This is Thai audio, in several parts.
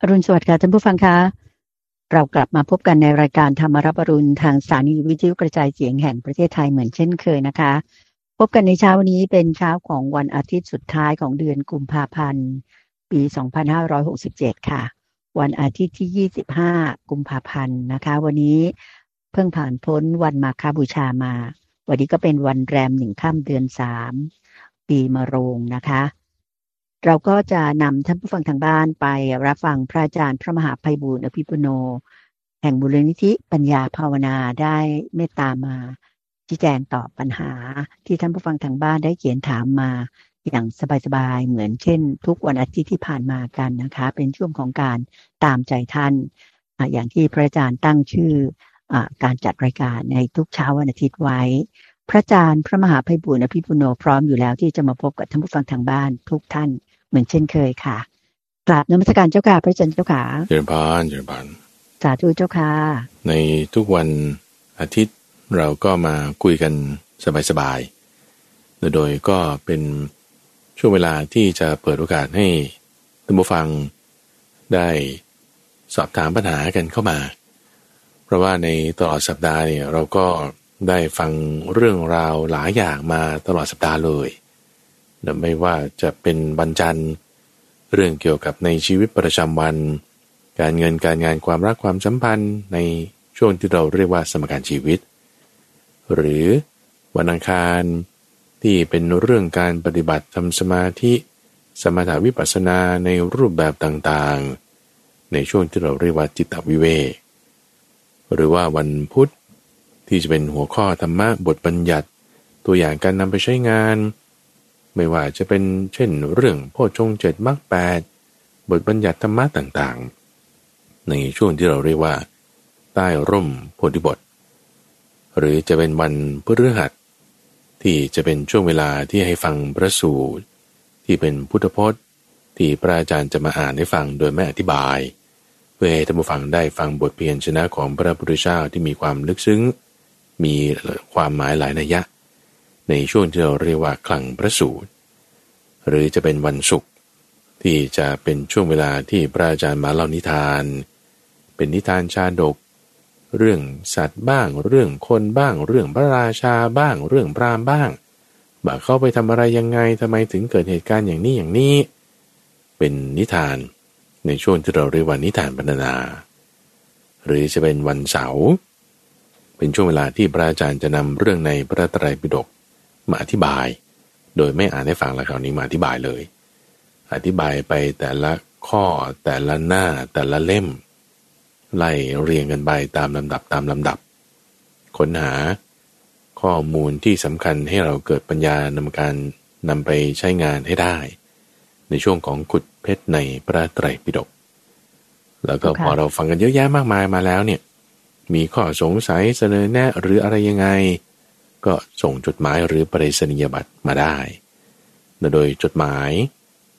อรุณสวัสดิ์ค่ะท่านผู้ฟังคะเรากลับมาพบกันในรายการธรรมรับอรุณทางสถานีวิทยุกระจายเสียงแห่งประเทศไทยเหมือนเช่นเคยนะคะ พบกันในเช้าวันนี้เป็นเช้าของวันอาทิตย์สุดท้ายของเดือนกุมภาพันธ์ ปี 2567 ค่ะ วันอาทิตย์ที่ 25 กุมภาพันธ์นะคะ วันนี้เพิ่งผ่านพ้นวันมาคาบูชามา วันนี้ก็เป็นวันแรมหนึ่งค่ำเดือนสามปีมะโรงนะคะ เราก็จะนำท่านผู้ฟังทางบ้านไปรับฟังพระอาจารย์พระมหาภัยบูร์อภิปุโน แห่งบุรณิธิปัญญาภาวนาได้เมตตามาชี้แจงตอบปัญหาที่ท่านผู้ฟังทางบ้านได้เขียนถามมาอย่างสบายๆ เหมือนเช่น ทุกวันอาทิตย์ที่ผ่านมากันนะคะ เป็นช่วงของการตามใจท่านออย่างที่พระอาจารย์ตั้งชื่ออการจัดรายการในทุกเช้าวันอาทิตย์ไว้ พระอาจารย์พระมหาภัยบุญอภิปุโนพร้อมอยู่แล้วที่จะมาพบกับท่านผู้ฟังทางบ้านทุกท่าน เหมือนเช่นเคยค่ะกราบนมัสการเจ้าค่ะพระอาจารย์เจ้าค่ะเจริญพรเจริญพรสาธุเจ้าค่ะ ในทุกวันอาทิตย์เราก็มาคุยกันสบายๆ โดยก็เป็นช่วงเวลาที่จะเปิดโอกาสให้ท่านผู้ฟังได้สอบถามปัญหากันเข้ามา เพราะว่าในตลอดสัปดาห์เนี่ยเราก็ได้ฟังเรื่องราวหลายอย่างมาตลอดสัปดาห์เลย นะไม่ว่าจะเป็นบันจันเรื่องเกี่ยวกับในชีวิตประจำวัน การเงินการงานความรักความสัมพันธ์ในช่วงที่เราเรียกว่าสมการชีวิต หรือวันอังคารที่เป็นเรื่องการปฏิบัติทำสมาธิ สมถาวิปัสสนาในรูปแบบต่างๆ ในช่วงที่เราเรียกว่าจิตวิเวกหรือว่าวันพุธที่จะเป็นหัวข้อธรรมะบทบัญญัติ ตัวอย่างการนำไปใช้งาน ไม่ว่าจะเป็นเช่นเรื่องโพชฌงเจ็ดมรรคแปดบทบัญญัติธรรมะต่างๆ ในช่วงที่เราเรียกว่า ใต้ร่มโพธิบท หรือจะเป็นวันพฤหัสที่จะเป็นช่วงเวลาที่ให้ฟังพระสูตร ที่เป็นพุทธพจน์ ที่พระอาจารย์จะมาอ่านให้ฟังโดยไม่อธิบาย เพื่อให้ท่านผู้ฟังได้ฟังบทเพียนชนะของพระพุทธเจ้าที่มีความลึกซึ้ง มีความหมายหลายนัยยะ ในช่วงที่เราเรียกว่าคลังพระสูตร หรือจะเป็นวันศุกร์ที่จะเป็นช่วงเวลาที่พระอาจารย์มาเล่านิทาน เป็นนิทานชาดก เรื่องสัตว์บ้าง เรื่องคนบ้าง เรื่องพระราชาบ้าง เรื่องพราหมณ์บ้างบ่าเข้าไปทำอะไรยังไงทำไมถึงเกิดเหตุการณ์อย่างนี้อย่างนี้ เป็นนิทานในช่วงที่เราเรียกว่านิทานบรรณา หรือจะเป็นวันเสาร์เป็นช่วงเวลาที่พระอาจารย์จะนำเรื่องในพระไตรปิฎก มาอธิบาย โดยไม่อ่านให้ฟังแล้วคราวนี้มาอธิบายเลย อธิบายไปแต่ละข้อแต่ละหน้าแต่ละเล่ม ไล่เรียงกันไปตามลำดับตามลำดับ ค้นหาข้อมูลที่สำคัญให้เราเกิดปัญญานำการนำไปใช้งานให้ได้ ในช่วงของขุดเพชรในพระไตรปิฎกแล้วก็พอเราฟังกันเยอะแยะมากมายมาแล้วเนี่ย มีข้อสงสัยเสนอแนะหรืออะไรยังไง ก็ส่งจดหมายหรือปริศนียบัตรมาได้โดยจดหมาย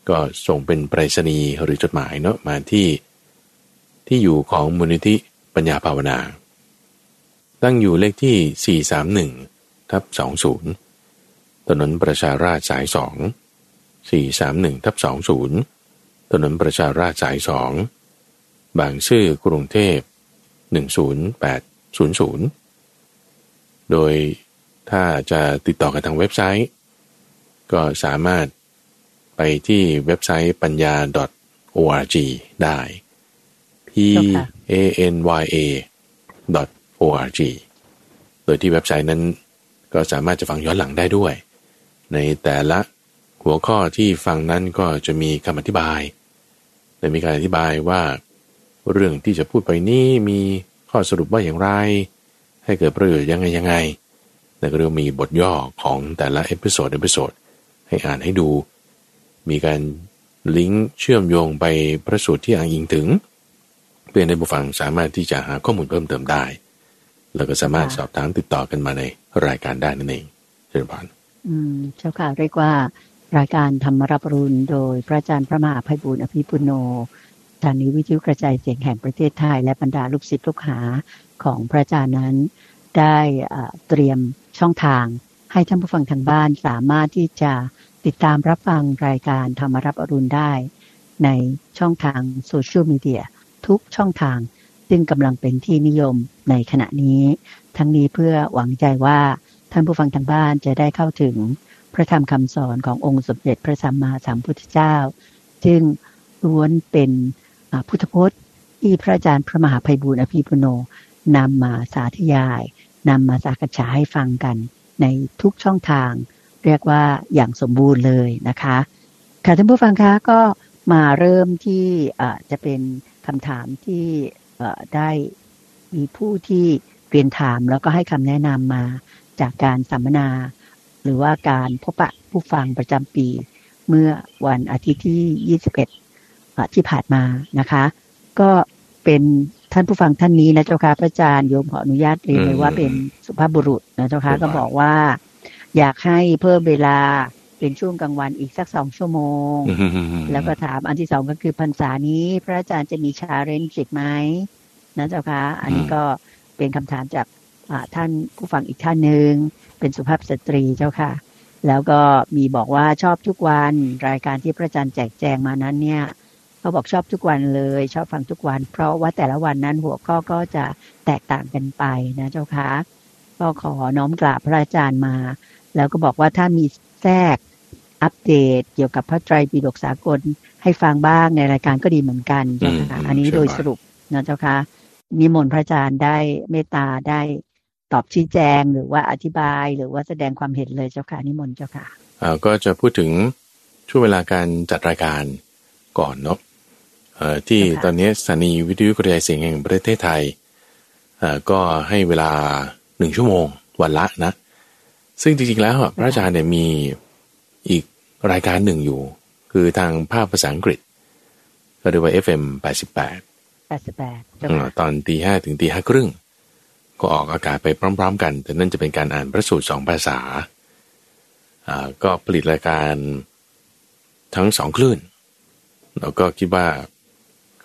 ก็ส่งเป็นปริศนีย์หรือจดหมายเนาะมาที่ที่อยู่ของมูลนิธิปัญญาภาวนา ตั้งอยู่เลขที่ 431ทับ20 ถนนประชาราชสาย 2 431ทับ20 ถนนประชาราชสาย 2 บางซื่อกรุงเทพ 10800 โดย ถ้าจะติดต่อกันทางเว็บไซต์ ก็สามารถไปที่เว็บไซต์ปัญญา .org ได้ p a n y a .org โดยที่เว็บไซต์นั้นก็สามารถจะฟังย้อนหลังได้ด้วย ในแต่ละหัวข้อที่ฟังนั้นก็จะมีคำอธิบายและมีการอธิบายว่า เรื่องที่จะพูดไปนี้มีข้อสรุปว่าอย่างไร ให้เกิดประโยชน์ยังไงยังไง แล้วก็เรียกมีบทย่อของแต่ละ episode episode ให้อ่านให้ดู มีการลิงก์เชื่อมโยงไปพระสูตรที่อ้างอิงถึง เพื่อให้ผู้ฟังสามารถที่จะหาข้อมูลเพิ่มเติมได้ แล้วก็สามารถสอบถามติดต่อกันมาในรายการได้นั่นเองเชิญผ่านอืมเจ้าค่ะเรียกว่า รายการธรรมะรับอรุณโดยพระอาจารย์พระมหาไพบูลย์อภิปุณโณสถานีวิทยุกระจายเสียงแห่งประเทศไทย และบรรดาลูกศิษย์ลูกหาของพระอาจารย์นั้น ได้เตรียมช่องทาง ให้ท่านผู้ฟังทางบ้านสามารถที่จะติดตามรับฟังรายการธรรมรับอรุณได้ ในช่องทางโซเชียลมีเดียทุกช่องทาง ซึ่งกำลังเป็นที่นิยมในขณะนี้ ทั้งนี้เพื่อหวังใจว่าท่านผู้ฟังทางบ้านจะได้เข้าถึงพระธรรมคำสอนขององค์สมเด็จพระสัมมาสัมพุทธเจ้าซึ่งล้วนเป็นพุทธพจน์ที่พระอาจารย์พระมหาภัยบูร์อภิปุโน นำมาสาธยายนำมาสักษาให้ฟังกันในทุกช่องทาง เรียกว่าอย่างสมบูรณ์เลยนะคะค่ะท่านผู้ฟังคะก็มาเริ่มที่จะเป็นคำถามที่ได้มีผู้ที่เรียนถามแล้วก็ให้คำแนะนำมาจากการสัมมนา หรือว่าการพบปะผู้ฟังประจำปี เมื่อวันอาทิตย์ที่ 21 ที่ผ่านมานะคะ ก็เป็น ท่านผู้ฟังท่านนี้นะเจ้าค่ะพระอาจารย์โยมขออนุญาตเรียนเลยว่าเป็นสุภาพบุรุษนะเจ้าค่ะก็บอกว่า อยากให้เพิ่มเวลาเป็นช่วงกลางวันอีกสักสองชั่วโมง แล้วก็ถามอันที่สองก็คือพรรษานี้ พระอาจารย์จะมีชาเรนจิกไหมนะเจ้าค่ะอันนี้ก็เป็นคำถามจากท่านผู้ฟังอีกท่านหนึ่งเป็นสุภาพสตรีเจ้าค่ะ แล้วก็มีบอกว่าชอบทุกวันรายการที่พระอาจารย์แจกแจงมานั้นเนี่ย เขาบอกชอบทุกวันเลย ชอบฟังทุกวัน เพราะว่าแต่ละวันนั้นหัวข้อก็จะแตกต่างกันไปนะเจ้าค่ะก็ขอน้อมกราบพระอาจารย์มา แล้วก็บอกว่าถ้ามีแทรกอัปเดต เกี่ยวกับพระไตรปิฎกสากลให้ฟังบ้างในรายการก็ดีเหมือนกันเจ้าค่ะอันนี้โดยสรุปนะเจ้าค่ะนิมนต์พระอาจารย์ได้เมตตาได้ตอบชี้แจงหรือว่าอธิบายหรือว่าแสดงความเห็นเลยเจ้าค่ะนิมนต์เจ้าค่ะอ่าก็จะพูดถึงช่วงเวลาการจัดรายการก่อนเนาะเอ่อ ที่ตอนนี้สถานีวิทยุกระจายเสียงแห่งประเทศไทยอ่าก็ให้เวลาหนึ่งชั่วโมงวันละนะ ซึ่งจริงๆแล้วพระอาจารย์เนี่ยมีอีกรายการหนึ่งอยู่ คือทางภาพภาษาอังกฤษ ก็เรียกว่า FM 88 88ตอนตีห้าถึงตีห้าครึ่ง ก็ออกอากาศไปพร้อม ๆ กัน แต่นั่นจะเป็นการอ่านพระสูตรสองภาษาอ่าก็ผลิตรายการทั้งสองคลื่นเราก็คิดว่า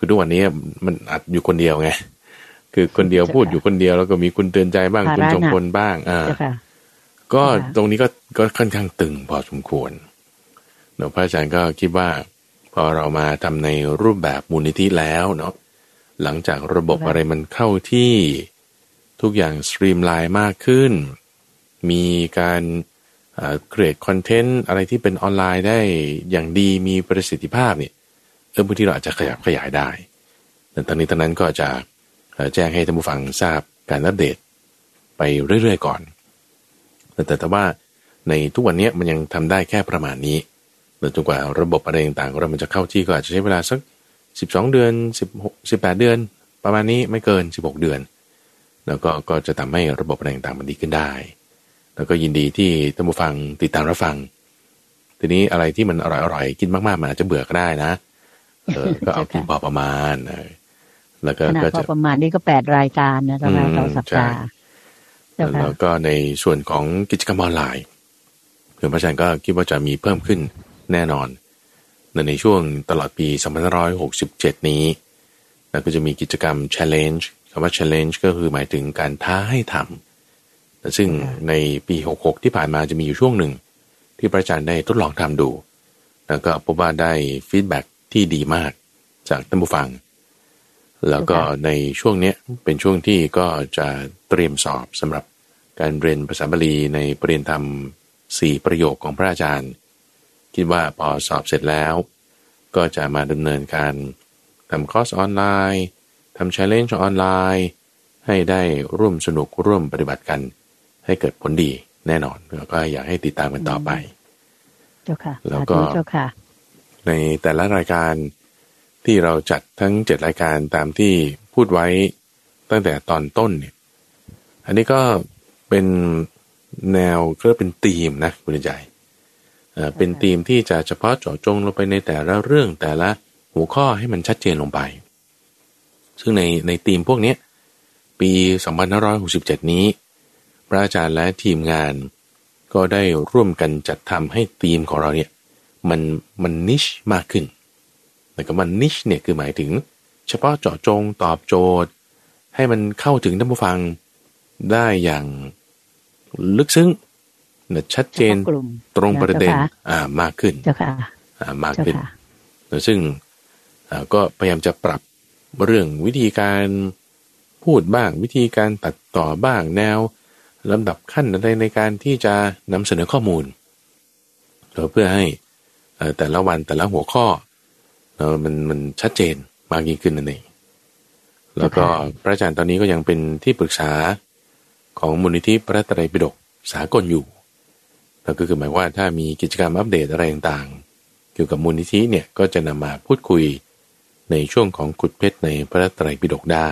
คือทุกวันนี้มันอัดอยู่คนเดียวไง คือคนเดียวพูดอยู่คนเดียวแล้วก็มีคุณเตือนใจบ้างคุณจงพลบ้าง อ่าก็ตรงนี้ก็ก็ค่อนข้างตึงพอสมควรเนาะพระอาจารย์ก็คิดว่า พอเรามาทำในรูปแบบมูลนิธิแล้วเนาะหลังจากระบบอะไรมันเข้าที่ทุกอย่าง streamline มากขึ้น มีการ create content อะไรที่เป็นออนไลน์ได้อย่างดีมีประสิทธิภาพเนี่ย เออบางทีเราอาจจะขยับขยายได้ แต่ตอนนี้ตอนนั้นก็จะแจ้งให้ท่านผู้ฟังทราบการอัปเดตไปเรื่อยๆก่อน แต่แต่ว่าในทุกวันนี้มันยังทำได้แค่ประมาณนี้จนกว่าระบบอะไรต่างๆเรามันจะเข้าที่ก็อาจจะใช้เวลาสัก 12 เดือน 16 18 เดือน ประมาณนี้ไม่เกิน 16 เดือน แล้วก็ก็จะทำให้ระบบอะไรต่างๆมันดีขึ้นได้ แล้วก็ยินดีที่ท่านผู้ฟังติดตามรับฟัง ทีนี้อะไรที่มันอร่อยๆกินมากๆมันอาจจะเบื่อก็ได้นะเออก็เอากินพอประมาณแล้วก็ก็จะประมาณนี้ก็แปดรายการนะตอนนั้นเราสัปดาห์แล้วก็ในส่วนของกิจกรรมออนไลน์เพื่อนพระอาจารย์ก็คิดว่าจะมีเพิ่มขึ้นแน่นอน ในช่วงตลอดปี 2567 นี้แล้วก็จะมีกิจกรรม challenge คำว่า challenge ก็คือหมายถึงการท้าให้ทำซึ่งในปี 66 ที่ผ่านมาจะมีอยู่ช่วงหนึ่ง ที่พระอาจารย์ได้ทดลองทำดู แล้วก็พบว่าได้ฟีดแบ็ ที่ดีมากจากท่านผู้ฟัง แล้วก็ในช่วงนี้เป็นช่วงที่ก็จะเตรียมสอบสำหรับการเรียนภาษาบาลีในปรริญญาธรรมสี่ประโยคของพระอาจารย์ คิดว่าพอสอบเสร็จแล้ว ก็จะมาดำเนินการทำคอร์สออนไลน์ทำ challenge ออนไลน์ให้ได้ร่วมสนุกร่วมปฏิบัติกัน ให้เกิดผลดีแน่นอนแล้วก็อยากให้ติดตามกันต่อไปเจ้าค่ะแล้วก็ ในแต่ละรายการที่เราจัดทั้งเจ็ดรายการตามที่พูดไว้ตั้งแต่ตอนต้นเนี่ย อันนี้ก็เป็นแนวก็เป็นธีมนะคุณใจเป็นธีมที่จะเฉพาะเจาะจงลงไปในแต่ละเรื่องแต่ละหัวข้อให้มันชัดเจนลงไป ซึ่งในในทีมพวกนี้ปี 2567 นี้ พระอาจารย์และทีมงานก็ได้ร่วมกันจัดทำให้ทีมของเราเนี่ย มันมันนิชมากขึ้นแต่ก็มันนิชเนี่ยคือหมายถึง เฉพาะเจาะจงตอบโจทย์ ให้มันเข้าถึงท่านผู้ฟังได้อย่างลึกซึ้งชัดเจนตรงประเด็นอ่ามากขึ้นเจ้าค่ะอ่ามากขึ้นซึ่งก็พยายามจะปรับเรื่องวิธีการพูดบ้างวิธีการตัดต่อบ้างแนวลำดับขั้นอะไรในการที่จะนำเสนอข้อมูลเพื่อให้ แต่ละวันแต่ละหัวข้อมันมันชัดเจนมากยิ่งขึ้นนั่นเองแล้วก็พระอาจารย์ตอนนี้ก็ยังเป็นที่ปรึกษาของมูลนิธิพระตรัยปิฎกสากลอยู่แล้วก็คือหมายว่าถ้ามีกิจกรรมอัปเดตอะไรต่างๆ เกี่ยวกับมูลนิธิเนี่ยก็จะนำมาพูดคุยในช่วงของขุดเพชรในพระไตรปิฎกได้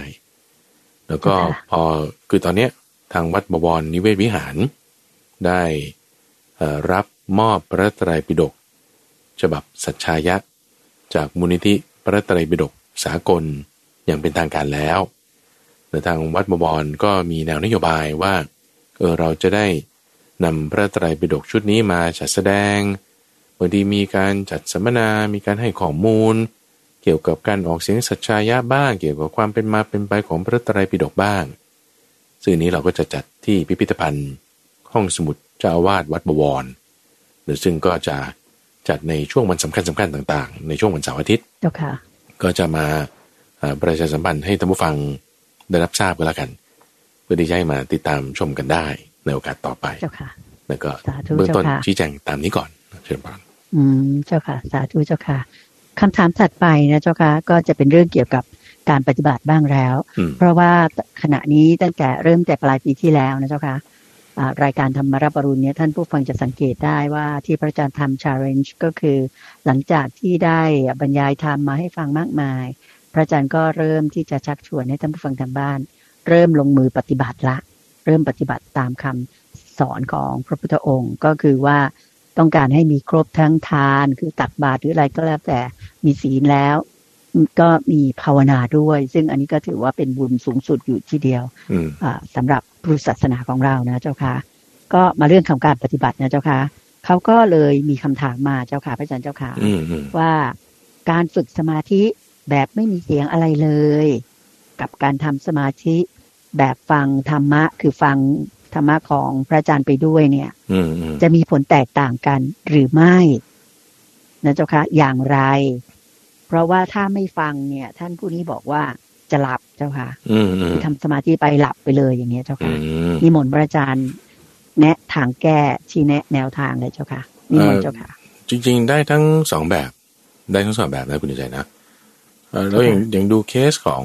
แล้วก็พอคือตอนเนี้ยทางวัดบวรนิเวศวิหาร ได้รับมอบพระไตรปิฎก ฉบับสัจชายะ จากมูลนิธิพระไตรปิฎกสากลอย่างเป็นทางการแล้วแต่ทางวัดบวรก็มีแนวนโยบายว่าเออเราจะได้นำพระไตรปิฎกชุดนี้มาจัดแสดงบางทีมีการจัดสัมมนา มีการให้ข้อมูล เกี่ยวกับการออกเสียงสัจชายะบ้าง เกี่ยวกับความเป็นมาเป็นไปของพระไตรปิฎกบ้าง ซึ่งนี้เราก็จะจัดที่พิพิธภัณฑ์ ห้องสมุดเจ้าอาวาสวัดบวรหรือซึ่งก็จะ จัดในช่วงวันสำคัญสำคัญต่างๆ ในช่วงวันเสาร์อาทิตย์ก็จะมาประชาสัมพันธ์ให้ท่านผู้ฟังได้รับทราบกันแล้วกัน เพื่อที่จะให้มาติดตามชมกันได้ในโอกาสต่อไปเจ้าค่ะแล้วก็เบื้องต้นชี้แจงตามนี้ก่อนเชิญบานอืมเจ้าค่ะ สาธุเจ้าค่ะคำถามถัดไปนะเจ้าค่ะก็จะเป็นเรื่องเกี่ยวกับการปฏิบัติบ้างแล้ว เพราะว่าขณะนี้ตั้งแต่เริ่มแต่ปลายปีที่แล้วนะเจ้าค่ะ รายการธรรมรับปรุณเนี่ยท่านผู้ฟังจะสังเกตได้ว่าที่พระอาจารย์ทำชาเลนจ์ก็คือ หลังจากที่ได้บรรยายธรรมมาให้ฟังมากมาย พระอาจารย์ก็เริ่มที่จะชักชวนให้ท่านผู้ฟังทางบ้าน เริ่มลงมือปฏิบัติละ เริ่มปฏิบัติตามคำสอนของพระพุทธองค์ก็คือว่าต้องการให้มีครบทั้งทานคือตักบาตรหรืออะไรก็แล้วแต่มีศีลแล้ว ก็มีภาวนาด้วย ซึ่งอันนี้ก็ถือว่าเป็นบุญสูงสุดอยู่ที่เดียวสำหรับ พุทธศาสนาของเรานะเจ้าค่ะ ก็มาเรื่องของการปฏิบัตินะเจ้าค่ะเขาก็เลยมีคำถามมาเจ้าค่ะพระอาจารย์เจ้าค่ะว่าการฝึกสมาธิแบบไม่มีเสียงอะไรเลย กับการทำสมาธิแบบฟังธรรมะ คือฟังธรรมะของพระอาจารย์ไปด้วยเนี่ยจะมีผลแตกต่างกันหรือไม่นะเจ้าคะอย่างไร เพราะว่าถ้าไม่ฟังเนี่ย ท่านผู้นี้บอกว่าจะหลับ เจ้าค่ะทำสมาธิไปหลับไปเลยอย่างเงี้ยเจ้าค่ะนิมนต์พระอาจารย์ แนะทางแก้ชี้แนะแนวทางเลยเจ้าค่ะนิมนต์เจ้าค่ะ จริง ๆ ได้ทั้งสองแบบได้ทั้งสองแบบนะคุณใจนะแล้วอย่างอย่างดูเคสของ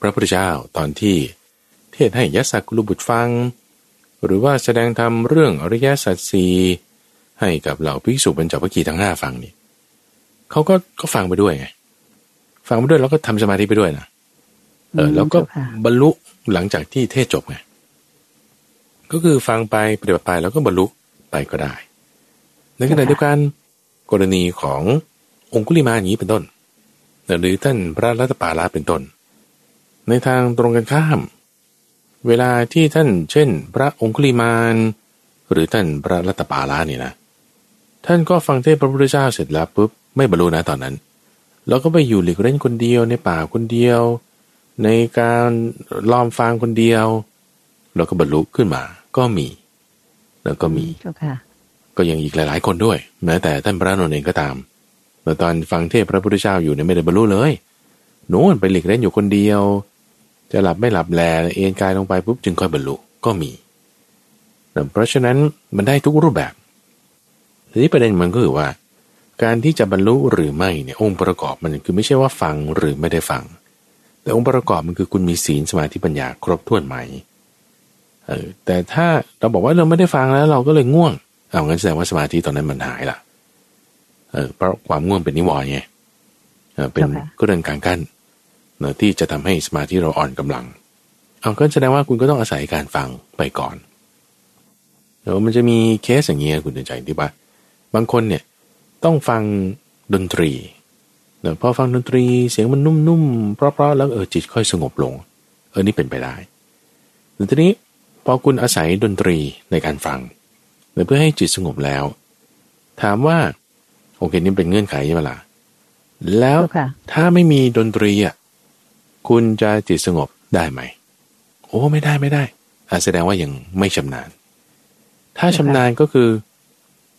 พระพุทธเจ้าตอนที่เทศให้ยศกุลบุตรฟัง หรือว่าแสดงธรรมเรื่องอริยสัจสีให้กับเหล่าภิกษุบรรจวัคคีทั้งห้าฟังนี่เขาก็ก็ฟังไปด้วยไงฟังไปด้วยแล้วก็ทำสมาธิไปด้วยนะ เออแล้วก็บรรลุหลังจากที่เทศจบไงก็คือฟังไปปฏิบัติไปแล้วก็บรรลุไปก็ได้ ในขณะเดียวกันกรณีขององคุลิมาอย่างนี้เป็นต้นหรือท่านพระรัตปาลาเป็นต้น ในทางตรงกันข้าม เวลาที่ท่านเช่น พระองคุลิมานหรือท่านพระรัตปาลานี่นะ ท่านก็ฟังเทศพระพุทธเจ้าเสร็จแล้วปุ๊บไม่บรรลุนะตอนนั้นเราก็ไปอยู่หลีกเล่นคนเดียวในป่าคนเดียว ในการล้อมฟังคนเดียวเราก็บรรลุขึ้นมา ก็มี แล้วก็มีก็ยังอีกหลาย ๆ คนด้วยแม้แต่ท่านพระนนท์เองก็ตามแต่ตอนฟังเทศพระพุทธเจ้าอยู่เนี่ยไม่ได้บรรลุเลยโน้นไปหลีกเล่นอยู่คนเดียว จะหลับไม่หลับแลเอนกายลงไปปุ๊บจึงค่อยบรรลุก็มีเพราะฉะนั้นมันได้ทุกรูปแบบทีนี้ประเด็นมันก็คือว่า การที่จะบรรลุหรือไม่เนี่ยองค์ประกอบมันคือไม่ใช่ว่าฟังหรือไม่ได้ฟัง แต่องค์ประกอบมันคือคุณมีศีลสมาธิปัญญาครบถ้วนไหมเออแต่ถ้าเราบอกว่าเราไม่ได้ฟังแล้ว เราก็เลยง่วงเอางั้นแสดงว่าสมาธิตอนนั้นมันหายละเออเพราะความง่วงเป็นนิวรณ์ไงเป็นก็เรื่องการกั้นนะที่จะทำให้สมาธิเราอ่อนกำลังเอาก็แสดงว่าคุณก็ต้องอาศัยการฟังไปก่อนเดี๋ยวมันจะมีเคสอย่างเงี้ยคุณเดินใจที่ว่า บางคนเนี่ยต้องฟังดนตรีเนอะพอฟังดนตรีเสียงมันนุ่มๆเพราะๆแล้วเออจิตค่อยสงบลง เออนี่เป็นไปได้แต่ทีนี้พอคุณอาศัยดนตรีในการฟังเพื่อให้จิตสงบแล้ว ถามว่า โอเคนี่เป็นเงื่อนไขใช่ไหมล่ะแล้วถ้าไม่มีดนตรีอะคุณจะจิตสงบได้ไหม โอ้ไม่ได้ไม่ได้อาแสดงว่ายังไม่ชำนาญ ถ้าชำนาญก็คือ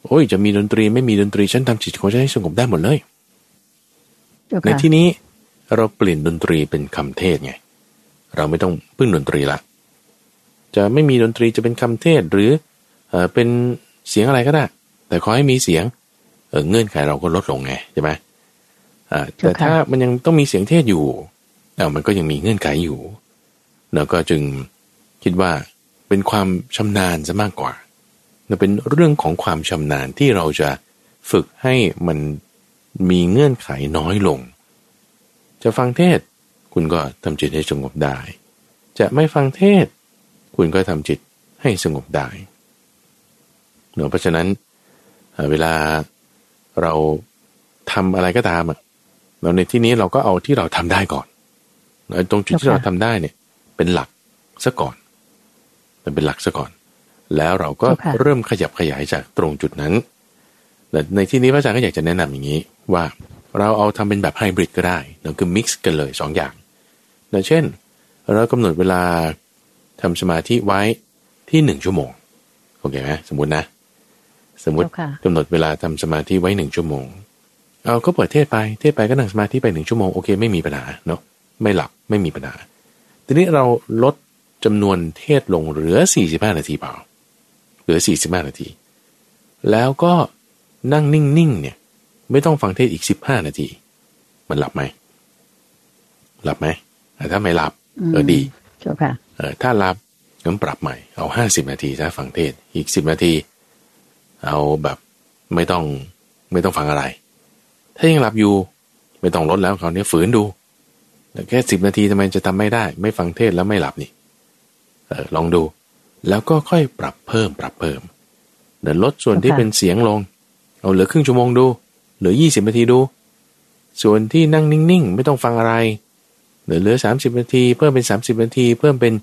โอ้ยจะมีดนตรีไม่มีดนตรีฉันทำจิตของฉันให้สงบได้หมดเลย ในที่นี้เราเปลี่ยนดนตรีเป็นคำเทศไง เราไม่ต้องพึ่งดนตรีละ จะไม่มีดนตรีจะเป็นคำเทศหรือเออเป็นเสียงอะไรก็ได้ แต่ขอให้มีเสียงเออเงื่อนไขเราก็ลดลงไงใช่ไหมอ่าแต่ถ้ามันยังต้องมีเสียงเทศอยู่เออมันก็ยังมีเงื่อนไขอยู่แล้วก็จึงคิดว่าเป็นความชำนาญซะมากกว่าเป็นเรื่องของความชำนาญที่เราจะฝึกให้มัน มีเงื่อนไขน้อยลง จะฟังเทศคุณก็ทำจิตให้สงบได้ จะไม่ฟังเทศ คุณก็ทำจิตให้สงบได้เนาะเพราะฉะนั้นเวลาเราทำอะไรก็ตามอะเราในที่นี้เราก็เอาที่เราทำได้ก่อนตรงจุดที่เราทำได้เนี่ย เป็นหลักซะก่อนมันเป็นหลักซะก่อน แล้วเราก็เริ่มขยับขยายจากตรงจุดนั้น แต่ในที่นี้พระอาจารย์ก็อยากจะแนะนำอย่างนี้ว่าเราเอาทำเป็นแบบไฮบริดก็ได้เราคือมิกซ์กันเลย2ออย่างเช่น เรากำหนดเวลาทำสมาธิไว้ที่หนึ่งชั่วโมงโอเคไหมสมมตินะ สมมติกำหนดเวลาทำสมาธิไว้หนึ่งชั่วโมงเอาก็เปิดเทศไปเทศไปก็นั่งสมาธิไปหนึ่งชั่วโมงโอเคไม่มีปัญหาเนาะไม่หลับไม่มีปัญหาทีนี้เราลดจำนวนเทศลงเหลือ 45 นาทีเปล่าเหลือ 45 นาที แล้วก็ นั่งนิ่งๆเนี่ยไม่ต้องฟังเทศอีก 15 นาที มันหลับไหม หลับไหมถ้าไม่หลับ เออดีเออถ้าหลับงั้นปรับใหม่ เอา 50 นาทีถ้าฟังเทศอีก 10 นาที เอาแบบไม่ต้องไม่ต้องฟังอะไร ถ้ายังหลับอยู่ ไม่ต้องลดแล้วคราวนี้ฝืนดูแต่แค่สิบนาทีทำไมจะทำไม่ได้ ไม่ฟังเทศแล้วไม่หลับนี่เออลองดู แล้วก็ค่อยปรับเพิ่มปรับเพิ่มเดี๋ยวลดส่วนที่เป็นเสียงลง เอาเหลือครึ่งชั่วโมงดู เหลือยี่สิบนาทีดู ส่วนที่นั่งนิ่งๆ ไม่ต้องฟังอะไร เหลือเหลือสามสิบนาที เพิ่มเป็นสามสิบนาที เพิ่มเป็น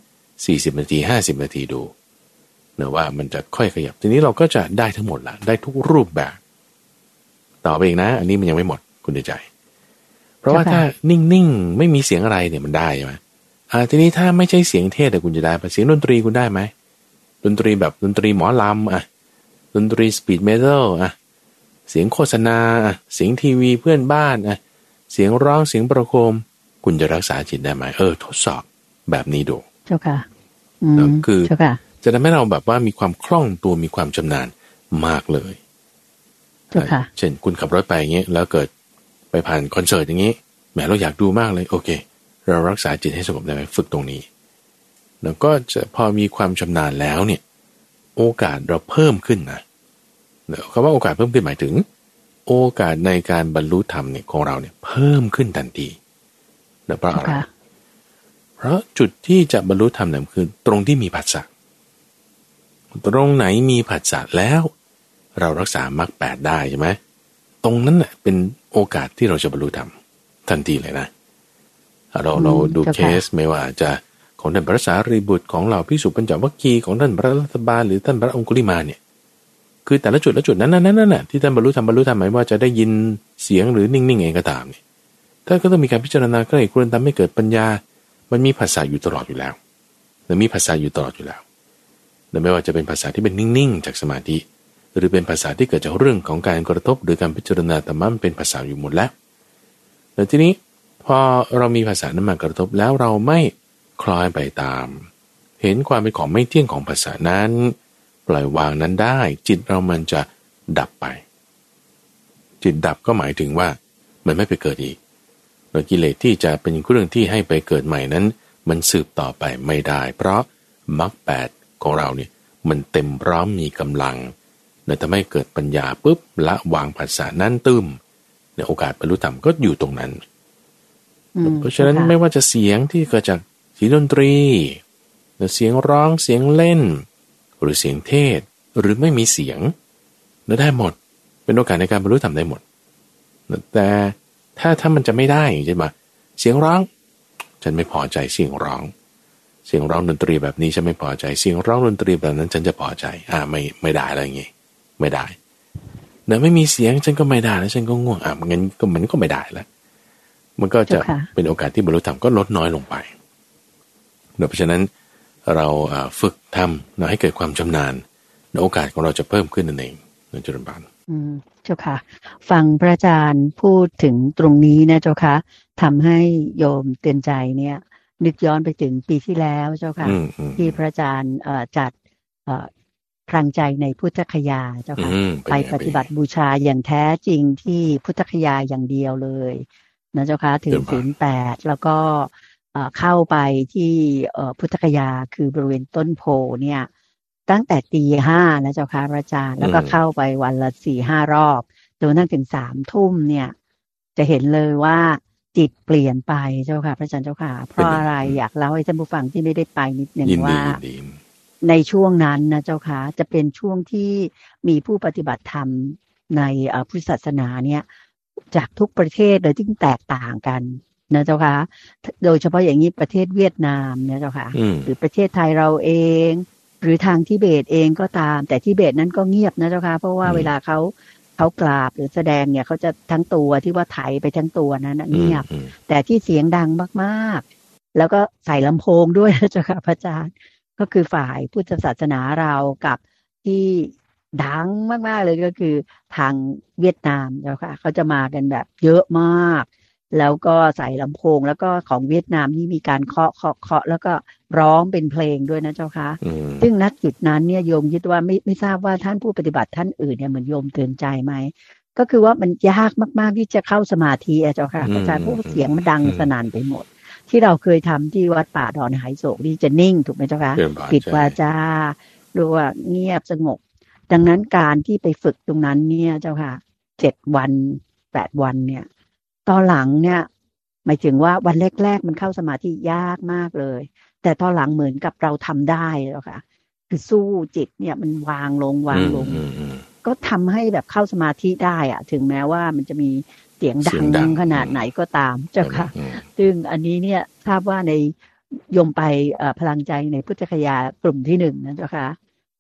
สี่สิบนาทีห้าสิบนาทีดูเนาะว่ามันจะค่อยขยับ ทีนี้เราก็จะได้ทั้งหมดละได้ทุกรูปแบบ ต่อไปอีกนะ อันนี้มันยังไม่หมดคุณใจ เพราะว่าถ้านิ่งๆ ไม่มีเสียงอะไรเนี่ยมันได้ใช่ไหมอ่าทีนี้ถ้าไม่ใช่เสียงเทศแต่คุณจะได้ปะเสียงดนตรีคุณได้ไหมดนตรีแบบดนตรีหมอลำอะดนตรี speed metal อะ เสียงโฆษณาอะเสียงทีวีเพื่อนบ้านอะเสียงร้องเสียงประโคม คุณจะรักษาจิตได้ไหมเออ ทดสอบแบบนี้ดูเจ้าค่ะคือจะทำให้เราแบบว่ามีความคล่องตัวมีความชำนาญมากเลยเจ้าค่ะเช่นคุณขับรถไปอย่างเงี้ยแล้วเกิดไปผ่านคอนเสิร์ตอย่างงี้แหมเราอยากดูมากเลยโอเค เรารักษาจิตให้สงบได้ไหมฝึกตรงนี้ แล้วก็จะพอมีความชำนาญแล้วเนี่ย โอกาสเราเพิ่มขึ้นนะ คำว่าโอกาสเพิ่มขึ้นหมายถึง โอกาสในการบรรลุธรรมเนี่ยของเราเนี่ยเพิ่มขึ้นทันทีนะเพราะอะไรเพราะจุดที่จะบรรลุธรรมเนี่ยคือ ตรงที่มีผัสสะตรงไหนมีผัสสะแล้ว เรารักษามรรคแปดได้ใช่ไหมตรงนั้นเน่ยเป็นโอกาสที่เราจะบรรลุธรรมทันทีเลยนะ เราเราดูเคสไม่ว่าจะของท่านพระสารีบุตรของเหล่าพิสุปัญจวัคคีย์ของท่านพระรัตบาลหรือท่านพระองคุลิมาเนี่ย คือแต่ละจุดละจุดนั้นนั้นนั่นน่ะที่ท่านบรรลุธรรมบรรลุธรรมหมายว่าจะได้ยินเสียงหรือนิ่งๆเองก็ตามเนี่ยท่านก็ต้องมีการพิจารณาก็เลยควรทำให้เกิดปัญญา มันมีภาษาอยู่ตลอดอยู่แล้วมันมีภาษาอยู่ตลอดอยู่แล้วแต่ไม่ว่าจะเป็นภาษาที่เป็นนิ่งๆ จากสมาธิ หรือเป็นภาษาที่เกิดจากเรื่องของการกระทบ หรือการพิจารณาธรรมะมันเป็นภาษาอยู่หมดแล้วแต่ทีนี้พอเรามีภาษานั้นมากระทบแล้วเราไม่คล้อยไปตาม เห็นความเป็นของไม่เที่ยงของภาษานั้น ปล่อยวางนั้นได้ จิตเรามันจะดับไป จิตดับก็หมายถึงว่า มันไม่ไปเกิดอีกโดยกิเลสที่จะเป็นเรื่องที่ให้ไปเกิดใหม่นั้น มันสืบต่อไปไม่ได้ เพราะมรรคแปดของเราเนี่ยมันเต็มพร้อมมีกำลังเนี่ยทำให้เกิดปัญญาปุ๊บละวางภาษานั้นตึมในโอกาสบรรลุธรรมก็อยู่ตรงนั้น เพราะฉะนั้นไม่ว่าจะเสียงที่เกิดจากเสียงดนตรีเสียงร้องเสียงเล่น หรือเสียงเทศหรือไม่มีเสียงเราได้หมด เป็นโอกาสในการบรรลุธรรมได้หมด แต่ถ้าถ้ามันจะไม่ได้ใช่ไหมเสียงร้อง ฉันไม่พอใจเสียงร้อง เสียงร้องดนตรีแบบนี้ฉันไม่พอใจ เสียงร้องดนตรีแบบนั้นฉันจะพอใจ อ่าไม่ไม่ได้อะไรอย่างงี้ไม่ได้เดี๋ยวไม่มีเสียงฉันก็ไม่ได้แล้วฉันก็ง่วงอะงั้นก็มันก็ไม่ได้แล้วมันก็จะเป็นโอกาสที่บรรลุธรรมก็ลดน้อยลงไปเพราะฉะนั้น เราฝึกทำให้เกิดความชำนาญโอกาสของเราจะเพิ่มขึ้นนั่นเองนั่นจุลบาลเจ้าค่ะ ฟังพระอาจารย์พูดถึงตรงนี้นะเจ้าค่ะทำให้โยมเตือนใจเนี่ย นึกย้อนไปถึงปีที่แล้วเจ้าค่ะอืมอืมที่พระอาจารย์เอ่อจัดเอ่อพลังใจในพุทธคยาเจ้าค่ะอืมไปเนงปฏิบัติบูชาอย่างแท้จริงที่พุทธคยาอย่างเดียวเลยนะเจ้าค่ะถือศีลแปดแล้วก็ เอ่อเข้าไปที่เอ่อพุทธคยาคือบริเวณต้นโพเนี่ย ตั้งแต่ตีห้านะเจ้าค่ะพระอาจารย์แล้วก็เข้าไปวันละสี่ห้ารอบจนกระทั่งถึงสามทุ่มเนี่ย จะเห็นเลยว่าจิตเปลี่ยนไปเจ้าค่ะพระอาจารย์เจ้าค่ะ เพราะอะไรอยากเล่าให้ท่านผู้ฟังที่ไม่ได้ไปนิดหนึ่งยินดีว่ายินดีในช่วงนั้นนะเจ้าค่ะจะเป็นช่วงที่มีผู้ปฏิบัติธรรมในเอ่อพุทธศาสนาเนี่ย จากทุกประเทศเลยที่แตกต่างกัน นะเจ้าค่ะ โดยเฉพาะอย่างนี้ประเทศเวียดนามเนี่ยเจ้าค่ะอืมหรือประเทศไทยเราเอง หรือทางทิเบตเองก็ตาม แต่ทิเบตนั้นก็เงียบนะเจ้าค่ะ เพราะว่าอืมเวลาเขาเขากราบหรือแสดงเนี่ยเขาจะทั้งตัวที่ว่าไถไปทั้งตัวนั้นน่ะเงียบอืมแต่ที่เสียงดังมากๆ แล้วก็ใส่ลำโพงด้วยนะเจ้าค่ะพระอาจารย์ก็คือฝ่ายพุทธศาสนาเรากับที่ดังมากๆเลยก็คือทางเวียดนามเจ้าค่ะเขาจะมากันแบบเยอะมาก แล้วก็ใส่ลำโพง แล้วก็ของเวียดนามนี่มีการเคาะเคาะเคาะแล้วก็ร้องเป็นเพลงด้วยนะเจ้าค่ะอืมซึ่งณจุดนั้นเนี่ยโยมคิดว่าไม่ไม่ทราบว่าท่านผู้ปฏิบัติท่านอื่นเนี่ยเหมือนโยมเตือนใจไหมก็คือว่ามันยากมาก ๆ ที่จะเข้าสมาธิอะเจ้าค่ะอาจารย์เพราะว่าเสียงมันดังสนั่นไปหมด ที่เราเคยทำที่วัดป่าดอนหายโศกนี่จะนิ่งถูกไหมเจ้าคะเชิญบานปิดใช่วาจาหรือว่าเงียบสงบ ดังนั้นการที่ไปฝึกตรงนั้นเนี่ยเจ้าค่ะเจ็ดวันแปดวันเนี่ย ตอนหลังเนี่ย หมายถึงว่าวันแรก ๆ มันเข้าสมาธิยากมากเลย แต่ตอนหลังเหมือนกับเราทำได้แล้วค่ะ คือสู้จิตเนี่ยมันวางลงวางลงอืมอืมก็ทำให้แบบเข้าสมาธิได้อะถึงแม้ว่ามันจะมีเสียงดัเสีงยงดังขนาดไหนก็ตามเจ้าค่ะอืมซึ่งอันนี้เนี่ยทราบว่าในโยมไปเอ่อพลังใจในพุทธคยากลุ่มที่หนึ่งนะเจ้าค่ะ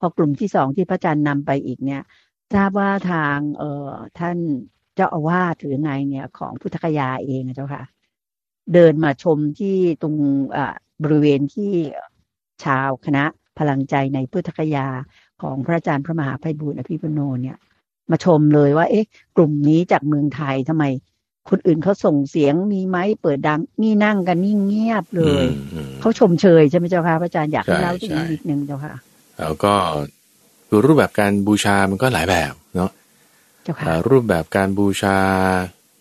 พอกลุ่มที่สองที่พระอาจารย์นำไปอีกเนี่ย ทราบว่าทางเอ่อท่าน เจ้าอาวาสหรือไงเนี่ยของพุทธคยาเองนะเจ้าค่ะ เดินมาชมที่ตรงอ่าบริเวณที่ชาวคณะพลังใจในพุทธคยาของพระอาจารย์พระมหาไพบูลย์อภิปุโนเนี่ย มาชมเลยว่า เอ๊ะ กลุ่มนี้จากเมืองไทยทำไม คนอื่นเขาส่งเสียงมีไหมเปิดดังนี่นั่งกันนี่เงียบเลยอืมอืมเขาชมเชยใช่ไหมเจ้าค่ะพระอาจารย์อยากให้ใช่เล่าตรงนี้ใช่นิดนึงเจ้าค่ะ แล้วก็รูปแบบการบูชามันก็หลายแบบ รูปแบบการบูชา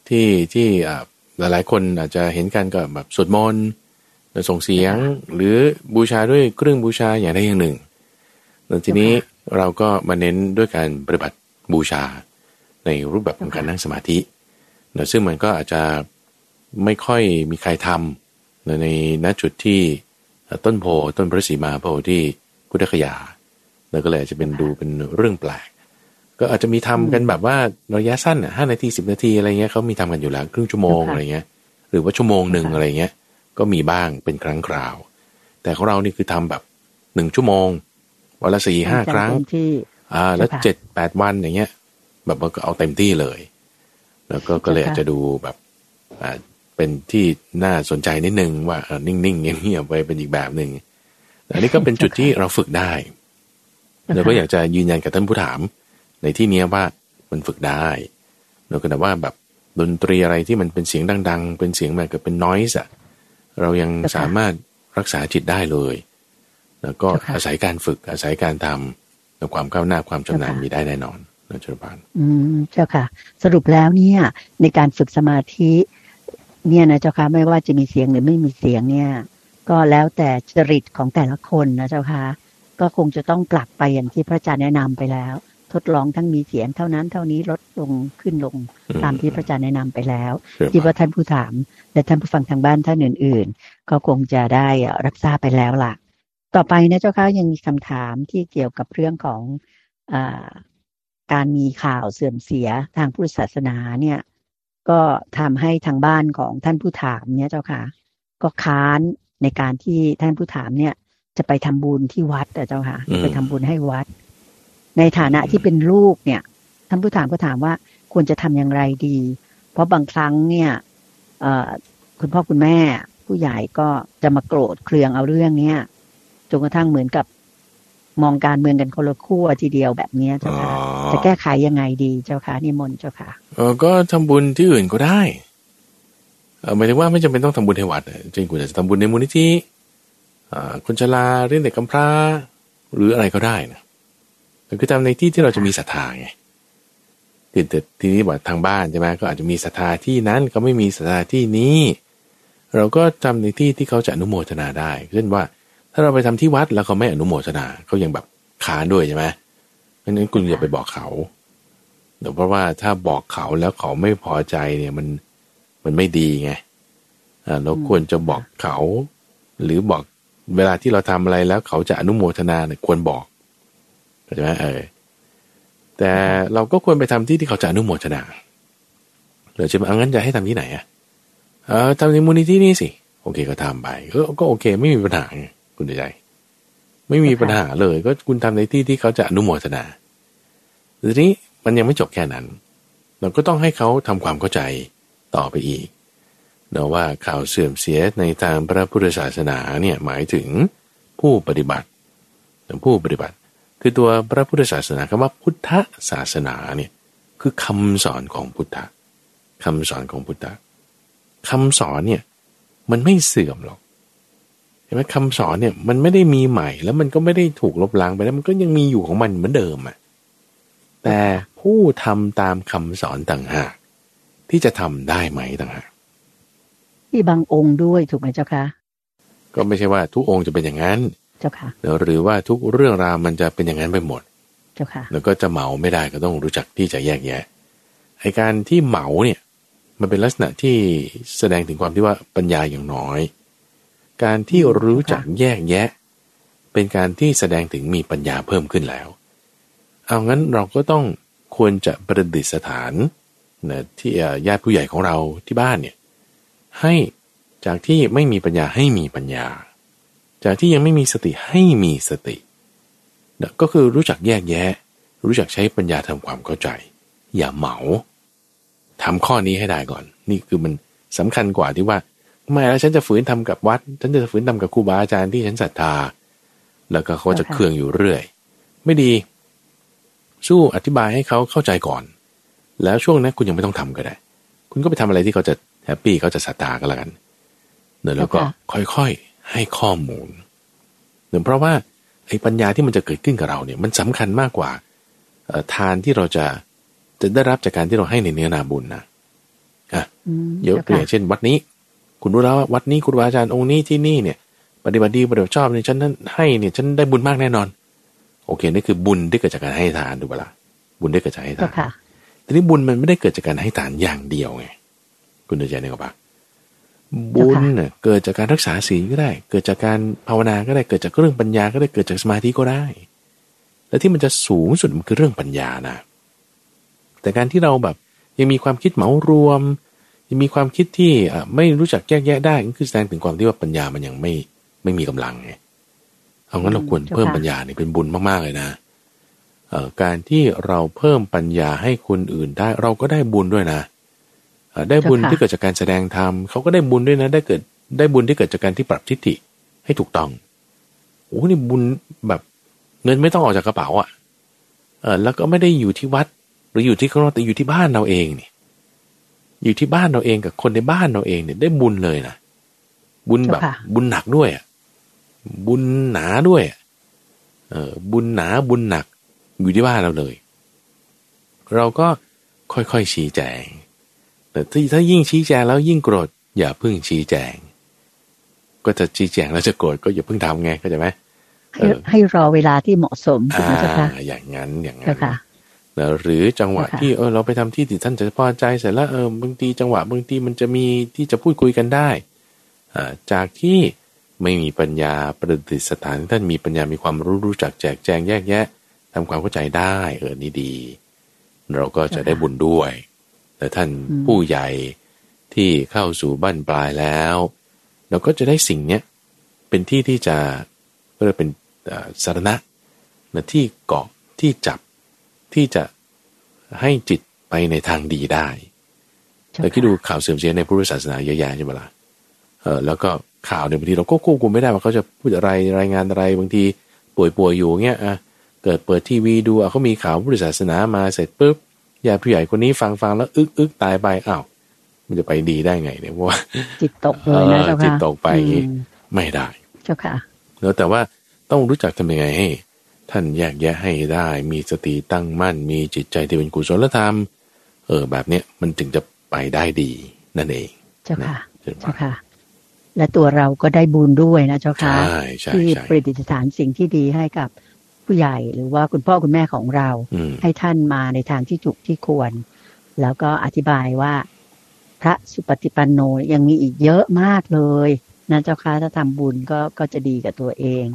ที่ที่อ่าหลายๆ คนอาจจะเห็นกันก็แบบสวดมนต์ส่งเสียงหรือบูชาด้วยเครื่องบูชาอย่างใดอย่างหนึ่งแล้วทีนี้เราก็มาเน้นด้วยการปฏิบัติบูชาในรูปแบบของการนั่งสมาธิเนอะซึ่งมันก็อาจจะไม่ค่อยมีใครทำเนอะในณจุดที่ต้นโพต้นพระศรีมาโพธิ์ที่พุทธคยาแล้วก็เลยอาจจะเป็นดูเป็นเรื่องแปลก ก็อาจจะมีทำกันแบบว่าระยะสั้นอะห้านาทีสิบนาทีอะไรเงี้ยเขามีทำกันอยู่แล้วครึ่งชั่วโมงค่ะอะไรเงี้ย หรือว่าชั่วโมงหนึ่งค่ะอะไรเงี้ย ก็มีบ้างเป็นครั้งคราว แต่ของเรานี่คือทำแบบหนึ่งชั่วโมงวันละสี่ห้าครั้งเต็มที่อ่า แล้วเจ้าค่ะเจ็ดแปดวันอย่างเงี้ย แบบว่าก็เอาเต็มที่เลย แล้วก็ก็เลยอาจจะดูแบบอ่าเป็นที่น่าสนใจนิดนึงว่าเออนิ่งๆเงียบๆไปเป็นอีกแบบหนึ่งแต่อันนี้ก็เป็นจุดที่เราฝึกได้เราก็อยากจะยืนยันกับท่านผู้ถาม ในที่เนี้ยว่ามันฝึกได้เราก็แต่ว่าแบบดนตรีอะไรที่มันเป็นเสียงดัง ๆ เป็นเสียงแบบกับเป็นน้อยส์อะเรายังเจ้าค่ะสามารถรักษาจิตได้เลย แล้วก็เจ้าค่ะอาศัยการฝึกอาศัยการทำและความก้าวหน้าความชำนาญเจ้าค่ะมีได้แน่นอนนะจุลปานอืมเจ้าค่ะ สรุปแล้วเนี่ย ในการฝึกสมาธิ เนี่ยนะเจ้าค่ะไม่ว่าจะมีเสียงหรือไม่มีเสียงเนี่ย ก็แล้วแต่จริตของแต่ละคนนะเจ้าค่ะก็คงจะต้องปรับไปอย่างที่พระอาจารย์แนะนำไปแล้ว ทดลองทั้งมีเสียงเท่านั้นเท่านี้ลดลงขึ้นลงอืมตามที่พระอาจารย์แนะนำไปแล้วเชิญคิดปาว่านท่านผู้ถาม และท่านผู้ฟังทางบ้านท่านอื่น ๆ ก็คงจะได้รับทราบไปแล้วล่ะ ต่อไปนะเจ้าค่ะยังมีคำถามที่เกี่ยวกับเรื่องของอาการมีข่าวเสื่อมเสียทางพุทธศาสนาเนี่ย ก็ทำให้ทางบ้านของท่านผู้ถามเนี่ยเจ้าค่ะ ก็ค้านในการที่ท่านผู้ถามเนี่ย จะไปทำบุญที่วัดแต่เจ้าค่ะอืมไปทำบุญให้วัด ในฐานะที่เป็นลูกเนี่ยท่านผู้ถามก็ถามว่าควรจะทำอย่างไรดี เพราะบางครั้งเนี่ยเอ่อคุณพ่อคุณแม่ผู้ใหญ่ก็จะมาโกรธเคืองเอาเรื่องเนี้ยจนกระทั่งเหมือนกับมองการเมืองกันคนละขั้วทีเดียวแบบเนี้ยเจ้าอ๋อค่ะจะแก้ไขยังไงดีเจ้าค่ะนิมนต์เจ้าค่ะเออก็ทำบุญที่อื่นก็ได้เออหมายถึงว่าไม่จำเป็นต้องทำบุญให้วัดอะจริงคุณอาจจะทำบุญในมูลนิธิอ่าคนชราเรื่องเด็กกำพร้า หรืออะไรก็ได้นะแต่ คือทำในที่ที่เราจะมีศรัทธาไงแต่แต่ทีนี้บอกทางบ้านใช่ไหมก็อาจจะมีศรัทธาที่นั้นก็ไม่มีศรัทธาที่นี้ เราก็ทำในที่ที่เขาจะอนุโมทนาได้เช่นว่า ถ้าเราไปทำที่วัดแล้วเขาไม่อนุโมทนาเขายังแบบค้านด้วยใช่ไหมเพราะฉะนั้นคุณอย่าไปบอกเขาเดี๋ยวเพราะว่าถ้าบอกเขาแล้วเขาไม่พอใจเนี่ยมันมันไม่ดีไงอ่าเราควรจะบอกเขา หรือบอกเวลาที่เราทำอะไรแล้วเขาจะอนุโมทนาเนี่ยควรบอก ใจไหมเออแต่เราก็ควรไปทำที่ที่เขาจะอนุโมทนาหรือจะเอางั้นจะให้ทำที่ไหนอะเออทำในมูลนิธินี่สิ โอเคก็ทำไปก็ก็โอเค ไม่มีปัญหาไงคุณใจ ไม่มีปัญหาเลย ก็คุณทำในที่ที่เขาจะอนุโมทนาทีนี้มันยังไม่จบแค่นั้น เราก็ต้องให้เขาทำความเข้าใจต่อไปอีกเนาะว่าข่าวเสื่อมเสียในทางพระพุทธศาสนาเนี่ยหมายถึงผู้ปฏิบัติผู้ปฏิบัติ คือตัวพระพุทธศาสนาคำว่าพุทธศาสนาเนี่ยคือคำสอนของพุทธะคำสอนของพุทธะคำสอนเนี่ยมันไม่เสื่อมหรอกเห็นไหมคำสอนเนี่ยมันไม่ได้มีใหม่ แล้วมันก็ไม่ได้ถูกลบล้างไปแล้วมันก็ยังมีอยู่ของมันเหมือนเดิมอะแต่ผู้ทำตามคำสอนต่างหากที่จะทำได้ไหมต่างหากที่บางองค์ด้วยถูกไหมเจ้าค่ะก็ไม่ใช่ว่าทุกองค์จะเป็นอย่างนั้น เจ้าค่ะหรือว่าทุกเรื่องราวมันจะเป็นอย่างนั้นไปหมด เจ้าค่ะ แล้วก็จะเหมาไม่ได้ก็ต้องรู้จักที่จะแยกแยะไอการที่เหมาเนี่ย มันเป็นลักษณะที่แสดงถึงความที่ว่าปัญญาอย่างน้อย การที่รู้จักแยกแยะ เป็นการที่แสดงถึงมีปัญญาเพิ่มขึ้นแล้ว เอางั้นเราก็ต้องควรจะประดิษฐานนะที่ญาติผู้ใหญ่ของเราที่บ้านเนี่ยให้จากที่ไม่มีปัญญาให้มีปัญญา จากที่ยังไม่มีสติให้มีสตินะก็คือรู้จักแยกแยะ รู้จักใช้ปัญญาทำความเข้าใจ อย่าเหมาทำข้อนี้ให้ได้ก่อน นี่คือมันสำคัญกว่าที่ว่าไม่แล้วฉันจะฝืนทำกับวัด ฉันจะฝืนทำกับครูบาอาจารย์ที่ฉันศรัทธา แล้วก็เขาจะเคืองอยู่เรื่อย ไม่ดี สู้อธิบายให้เขาเข้าใจก่อน แล้วช่วงนั้นคุณยังไม่ต้องทำก็ได้ คุณก็ไปทำอะไรที่เขาจะhappy เขาจะศรัทธาก็แล้วกันเดี๋ยวแล้วก็ค่อยๆ ให้ข้อมูลเนื่องเพราะว่าไอ้ปัญญาที่มันจะเกิดขึ้นกับเราเนี่ยมันสำคัญมากกว่าทานที่เราจะจะได้รับจากการที่เราให้ในเนื้อนาบุญนะอะยกตัวอย่างเช่น วัดนี้ คุณรู้แล้วว่าวัดนี้ครูบาอาจารย์องค์นี้ที่นี่เนี่ย ปฏิบัติดีปฏิบัติชอบเนี่ยฉันนั้นให้เนี่ยฉันได้บุญมากแน่นอน โอเคนี่คือบุญที่เกิดจากการให้ทานถูกเปล่าบุญได้เกิดจากให้ทานทีนี้บุญมันไม่ได้เกิดจากการให้ทานอย่างเดียวไงคุณดูใจเนี่ยปะ บุญเนี่ยเกิดจากการรักษาศีลก็ได้ เกิดจากการภาวนาก็ได้เกิดจากเรื่องปัญญาก็ได้เกิดจากสมาธิก็ได้ และที่มันจะสูงสุดมันคือเรื่องปัญญานะ แต่การที่เราแบบยังมีความคิดเหมารวม ยังมีความคิดที่ไม่รู้จักแยกแยะได้ก็คือแสดงถึงความที่ว่าปัญญามันยังไม่ไม่มีกำลังไงเอางั้นเราควรเพิ่มปัญญาเนี่ยเป็นบุญมากๆเลยนะเอ่อการที่เราเพิ่มปัญญาให้คนอื่นได้ เราก็ได้บุญด้วยนะ ได้บุญที่เกิดจากการแสดงธรรมเขาก็ได้บุญด้วยนะ ได้เกิดได้บุญที่เกิดจากการที่ปรับทิฏฐิให้ถูกต้องโอ้นี่บุญแบบเงินไม่ต้องออกจากกระเป๋าอะเออแล้วก็ไม่ได้อยู่ที่วัด หรืออยู่ที่ข้างนอกแต่อยู่ที่บ้านเราเองนี่อยู่ที่บ้านเราเองกับคนในบ้านเราเองเนี่ย ได้บุญเลยนะบุญแบบบุญหนักด้วยอะบุญหนาด้วยเออบุญหนาบุญหนักอยู่ที่บ้านเราเลย เราก็ค่อยๆชี้แจง แต่ถ้ายิ่งชี้แจงแล้วยิ่งโกรธอย่าเพิ่งชี้แจง ก็จะชี้แจงแล้วจะโกรธก็อย่าเพิ่งทำไงเข้าใจไหมให้ให้รอเวลาที่เหมาะสมถูกไหมคะอย่างนั้นอย่างนั้นหรือจังหวะที่เออเราไปทำที่ที่ท่านจะพอใจเสร็จแล้วเออบางทีจังหวะบางทีมันจะมีที่จะพูดคุยกันได้อ่าจากที่ไม่มีปัญญาประดิษฐานท่านมีปัญญามีความรู้รู้จักแจกแจงแยกแยะทำความเข้าใจได้ เออนี่ดี เราก็จะได้บุญด้วย แต่ท่านผู้ใหญ่ที่เข้าสู่บ้านปลายแล้ว เราก็จะได้สิ่งเนี้ยเป็นที่ที่จะเรียกเป็นสารณะนะที่เกาะที่จับที่จะให้จิตไปในทางดีได้แต่ที่ดูข่าวเสื่อมเสียในพุทธศาสนาเยอะแยะใช่ไหมล่ะเออแล้วก็ข่าวเนี่ยบางทีเราก็ควบคุมไม่ได้ว่าเขาจะพูดอะไรรายงานอะไรบางทีป่วยๆอยู่เงี้ยอะเกิดเปิดทีวีดูอะเขามีข่าวพุทธศาสนามาเสร็จปุ๊บ ญาติผู้ใหญ่คนนี้ฟังฟังแล้วอึกอึกตายไปอ้าวมันจะไปดีได้ไงเนี่ยเพราะว่าจิตตกเลยนะเจ้าค่ะจิตตกไปอย่างงี้อืมไม่ได้ เจ้าค่ะ แล้วแต่ว่าต้องรู้จักทำยังไงให้ ท่านแยกแยะให้ได้ มีสติตั้งมั่น มีจิตใจที่เป็นกุศลธรรม เออ แบบเนี้ยมันถึงจะไปได้ดีนั่นเอง เจ้าค่ะเช่นเจ้าค่ะและตัวเราก็ได้บุญด้วยนะเจ้าค่ะใช่ใช่ที่ใช่ประดิษฐานสิ่งที่ดีให้กับ ผู้ใหญ่หรือว่าคุณพ่อคุณแม่ของเราอืมให้ท่านมาในทางที่ถูกที่ควร แล้วก็อธิบายว่า พระสุปฏิปันโนยังมีอีกเยอะมากเลยนะเจ้าค่ะถ้าทำบุญก็ก็จะดีกับตัวเอง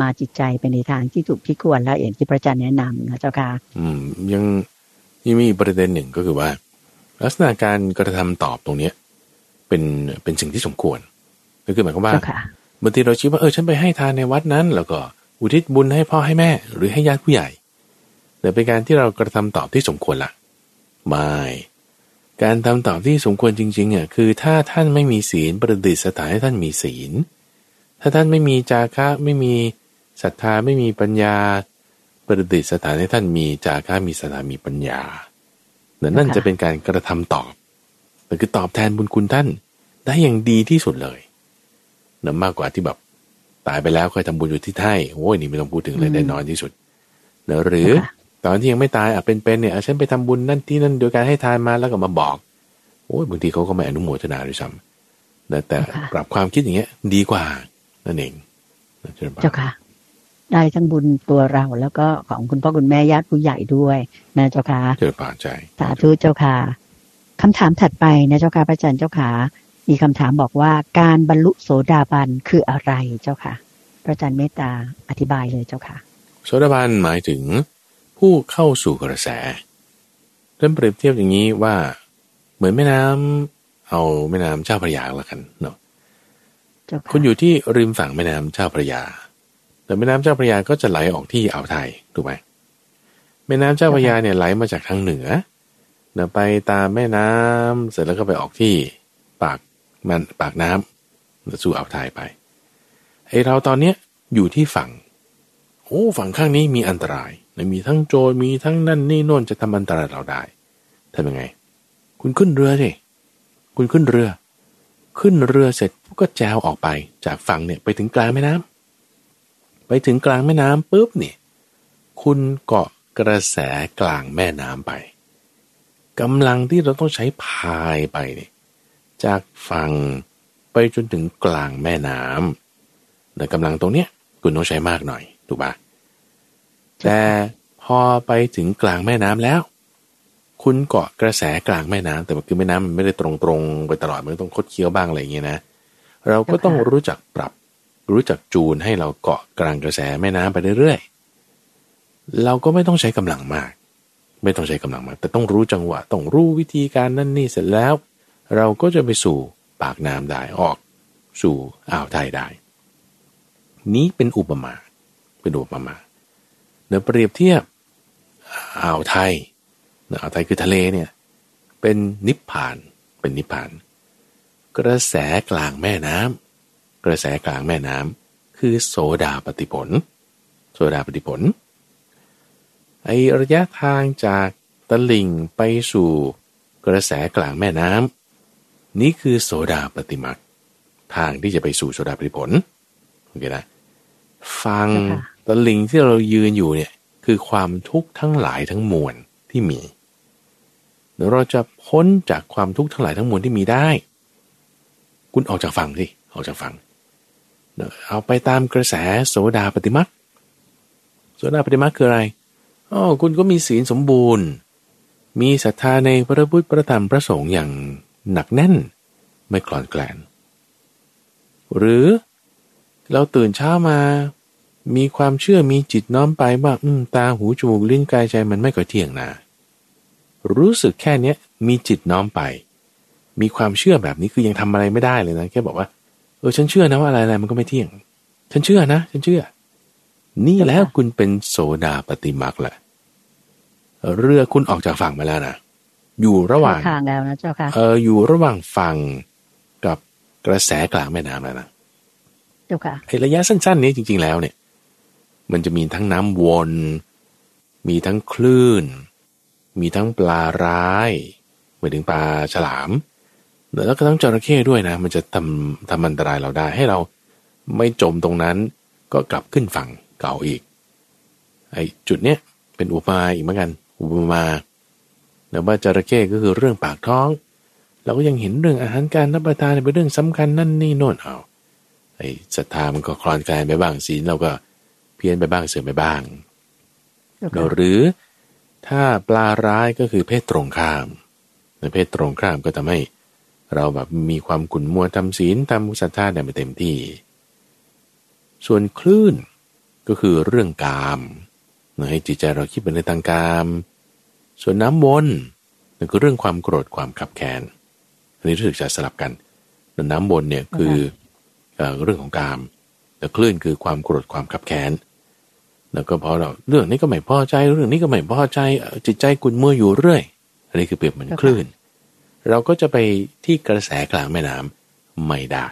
มาจิตใจไปในทางที่ถูกที่ควรแล้วอย่างที่พระอาจารย์แนะนำนะเจ้าค่ะอืม ยังยังมีประเด็นหนึ่งก็คือว่า ลักษณะการกระทำตอบตรงเนี้ย เป็นเป็นสิ่งที่สมควรก็คือหมายความว่าเจ้าค่ะบางทีเราคิดว่าเออฉันไปให้ทานในวัดนั้น แล้วก็ อุทิศบุญให้พ่อให้แม่ หรือให้ญาติผู้ใหญ่แต่เป็นการที่เรากระทำตอบที่สมควรละไม่การทำตอบที่สมควรจริงๆอะคือถ้าท่านไม่มีศีลประดิษฐานให้ท่านมีศีล ถ้าท่านไม่มีจาคะไม่มีศรัทธาไม่มีปัญญา ประดิษฐานให้ท่านมีจาคะมีศรัทธามีปัญญานั่นนั่นจะเป็นการกระทำตอบแต่คือตอบแทนบุญคุณท่าน ได้อย่างดีที่สุดเลยนะมากกว่าที่แบบ ตายไปแล้วค่อยทำบุญอยู่ที่ไทยโอ้ยนี่ไม่ต้องพูดถึงเลยอืมได้น้อยที่สุดนะหรือค่ะตอนที่ยังไม่ตายอะเป็นๆเนี่ยอะฉันไปทำบุญนั่นที่นั่นโดยการให้ทานมาแล้วก็มาบอกโอ้ยบางทีเขาก็ไม่อนุโมทนาด้วยซ้ำแต่แต่ปรับความคิดอย่างเงี้ย ดีกว่านั่นเองนะเชิญปาเจ้าค่ะ ได้ทั้งบุญตัวเราแล้วก็ของคุณพ่อคุณแม่ญาติผู้ใหญ่ด้วยนะเจ้าค่ะเชิญปานใจสาธุเจ้าค่ะคำถามถัดไปนะเจ้าค่ะพระอาจารย์เจ้าค่ะ มีคำถามบอกว่าการบรรลุโสดาบันคืออะไรเจ้าค่ะ พระอาจารย์เมตตาอธิบายเลยเจ้าค่ะ โสดาบันหมายถึงผู้เข้าสู่กระแสท่านเปรียบเทียบอย่างนี้ว่าเหมือนแม่น้ำเอาแม่น้ำเจ้าพระยาละกันเนาะเจ้าค่ะคุณอยู่ที่ริมฝั่งแม่น้ำเจ้าพระยา แต่แม่น้ำเจ้าพระยาก็จะไหลออกที่อ่าวไทยถูกไหมแม่น้ำเจ้าพระยาเนี่ยไหลมาจากทางเหนือเนะไปตามแม่น้ำเสร็จแล้วก็ไปออกที่ปาก มันปากน้ำแล้วสู่อ่าวไทยไปไอเราตอนเนี้ยอยู่ที่ฝั่งโอ้ฝั่งข้างนี้มีอันตรายมีทั้งโจรมีทั้งนั่นนี่โน่นจะทำอันตรายเราได้ทำยังไง คุณขึ้นเรือสิคุณขึ้นเรือ ขึ้นเรือเสร็จก็แจวออกไปจากฝั่งเนี่ยไปถึงกลางแม่น้ำไปถึงกลางแม่น้ำปุ๊บเนี่ยคุณเกาะกระแสกลางแม่น้ำไปกำลังที่เราต้องใช้พายไปเนี่ย จากฝั่งไปจนถึงกลางแม่น้ำแต่กำลังตรงเนี้ยคุณต้องใช้มากหน่อยถูกปะแต่พอไปถึงกลางแม่น้ำแล้ว คุณเกาะกระแสกลางแม่น้ำแต่คือแม่น้ำมันไม่ได้ตรงๆไปตลอดมันต้องคดเคี้ยวบ้างอะไรอย่างเงี้ยนะเราก็ต้องรู้จักปรับ รู้จักจูนให้เราเกาะกลางกระแสแม่น้ำไปเรื่อยๆเราก็ไม่ต้องใช้กำลังมาก ไม่ต้องใช้กำลังมาก แต่ต้องรู้จังหวะต้องรู้วิธีการนั่นนี่เสร็จแล้ว เราก็จะไปสู่ปากน้ำได้ออกสู่อ่าวไทยได้ นี้เป็นอุปมาเป็นอุปมาเดี๋ยวเปรียบเทียบอ่าวไทยอ่าวไทยคือทะเลเนี่ยเป็นนิพพานเป็นนิพพาน กระแสกลางแม่น้ำกระแสกลางแม่น้ำคือโสดาปฏิผล โสดาปฏิผลไอระยะทางจากตะลิ่งไปสู่กระแสกลางแม่น้ำ นี่คือโสดาปฏิมักทางที่จะไปสู่โสดาปฏิผลโอเคนะฟังค่ะตะลิ่งที่เรายืนอยู่เนี่ย คือความทุกข์ทั้งหลายทั้งมวลที่มีเดี๋ยวเราจะพ้นจากความทุกข์ทั้งหลายทั้งมวลที่มีได้ คุณออกจากฝั่งสิออกจากฝั่งเดี๋ยวเอาไปตามกระแสโสดาปฏิมักโสดาปฏิมักคืออะไรอ๋อคุณก็มีศีลสมบูรณ์ มีศรัทธาในพระพุทธพระธรรมพระสงฆ์อย่าง หนักแน่น ไม่คลอนแคลน หรือเราตื่นเช้ามา มีความเชื่อมีจิตน้อมไปว่าอืมตาหูจมูกลิ้นกายใจมันไม่ก่อเที่ยงนะรู้สึกแค่เนี้ยมีจิตน้อมไป มีความเชื่อแบบนี้คือยังทำอะไรไม่ได้เลยนะ แค่บอกว่า เออฉันเชื่อนะว่าอะไรอะไรมันก็ไม่เที่ยง ฉันเชื่อนะ ฉันเชื่อ นี่แล้วคุณเป็นโสดาปฏิมักแหละเรือคุณออกจากฝั่งมาแล้วนะ อยู่ระหว่างทางแล้วนะเจ้าค่ะเอออยู่ระหว่างฝั่งกับกระแสกลางแม่น้ำแล้วนะเจ้าค่ะไอ้ระยะสั้น ๆ นี้จริง ๆ แล้วเนี่ย มันจะมีทั้งน้ำวน มีทั้งคลื่น มีทั้งปลาร้ายหมายถึงปลาฉลามแล้วก็ทั้งจระเข้ด้วยนะ มันจะทำทำอันตรายเราได้ ให้เราไม่จมตรงนั้น ก็กลับขึ้นฝั่งเก่าอีกไอ้จุดเนี้ยเป็นอุปมาอีกเหมือนกัน อุปมา แต่ว่าจระเข้ก็คือเรื่องปากท้อง เราก็ยังเห็นเรื่องอาหารการรับประทานเป็นเรื่องสำคัญนั่นนี่โน่นเอาไอ้ศรัทธามันก็คลอนกลายไปบ้างศีลเราก็เพี้ยนไปบ้างเสื่อมไปบ้างหรือถ้าปลาร้ายก็คือเพศตรงข้ามในเพศตรงข้ามก็ทำให้เราแบบมีความขุ่นมัวทำศีลทำศรัทธาได้ไม่เต็มที่ ส่วนคลื่นก็คือเรื่องกามให้จิตใจเราคิดเป็นในทางกาม ส่วนน้ำวนนั่นคือเรื่องความโกรธความขับแค้นอันนี้รู้สึกจะสลับกันน้ำวนเนี่ยคือเรื่องของกามแต่คลื่นคือความโกรธความขับแค้นแล้วก็พอเราเรื่องนี้ก็ไม่พอใจเรื่องนี้ก็ไม่พอใจจิตใจกุนมัวอยู่เรื่อย อันนี้คือเปรียบเหมือนคลื่น เราก็จะไปที่กระแสกลางแม่น้ำไม่ได้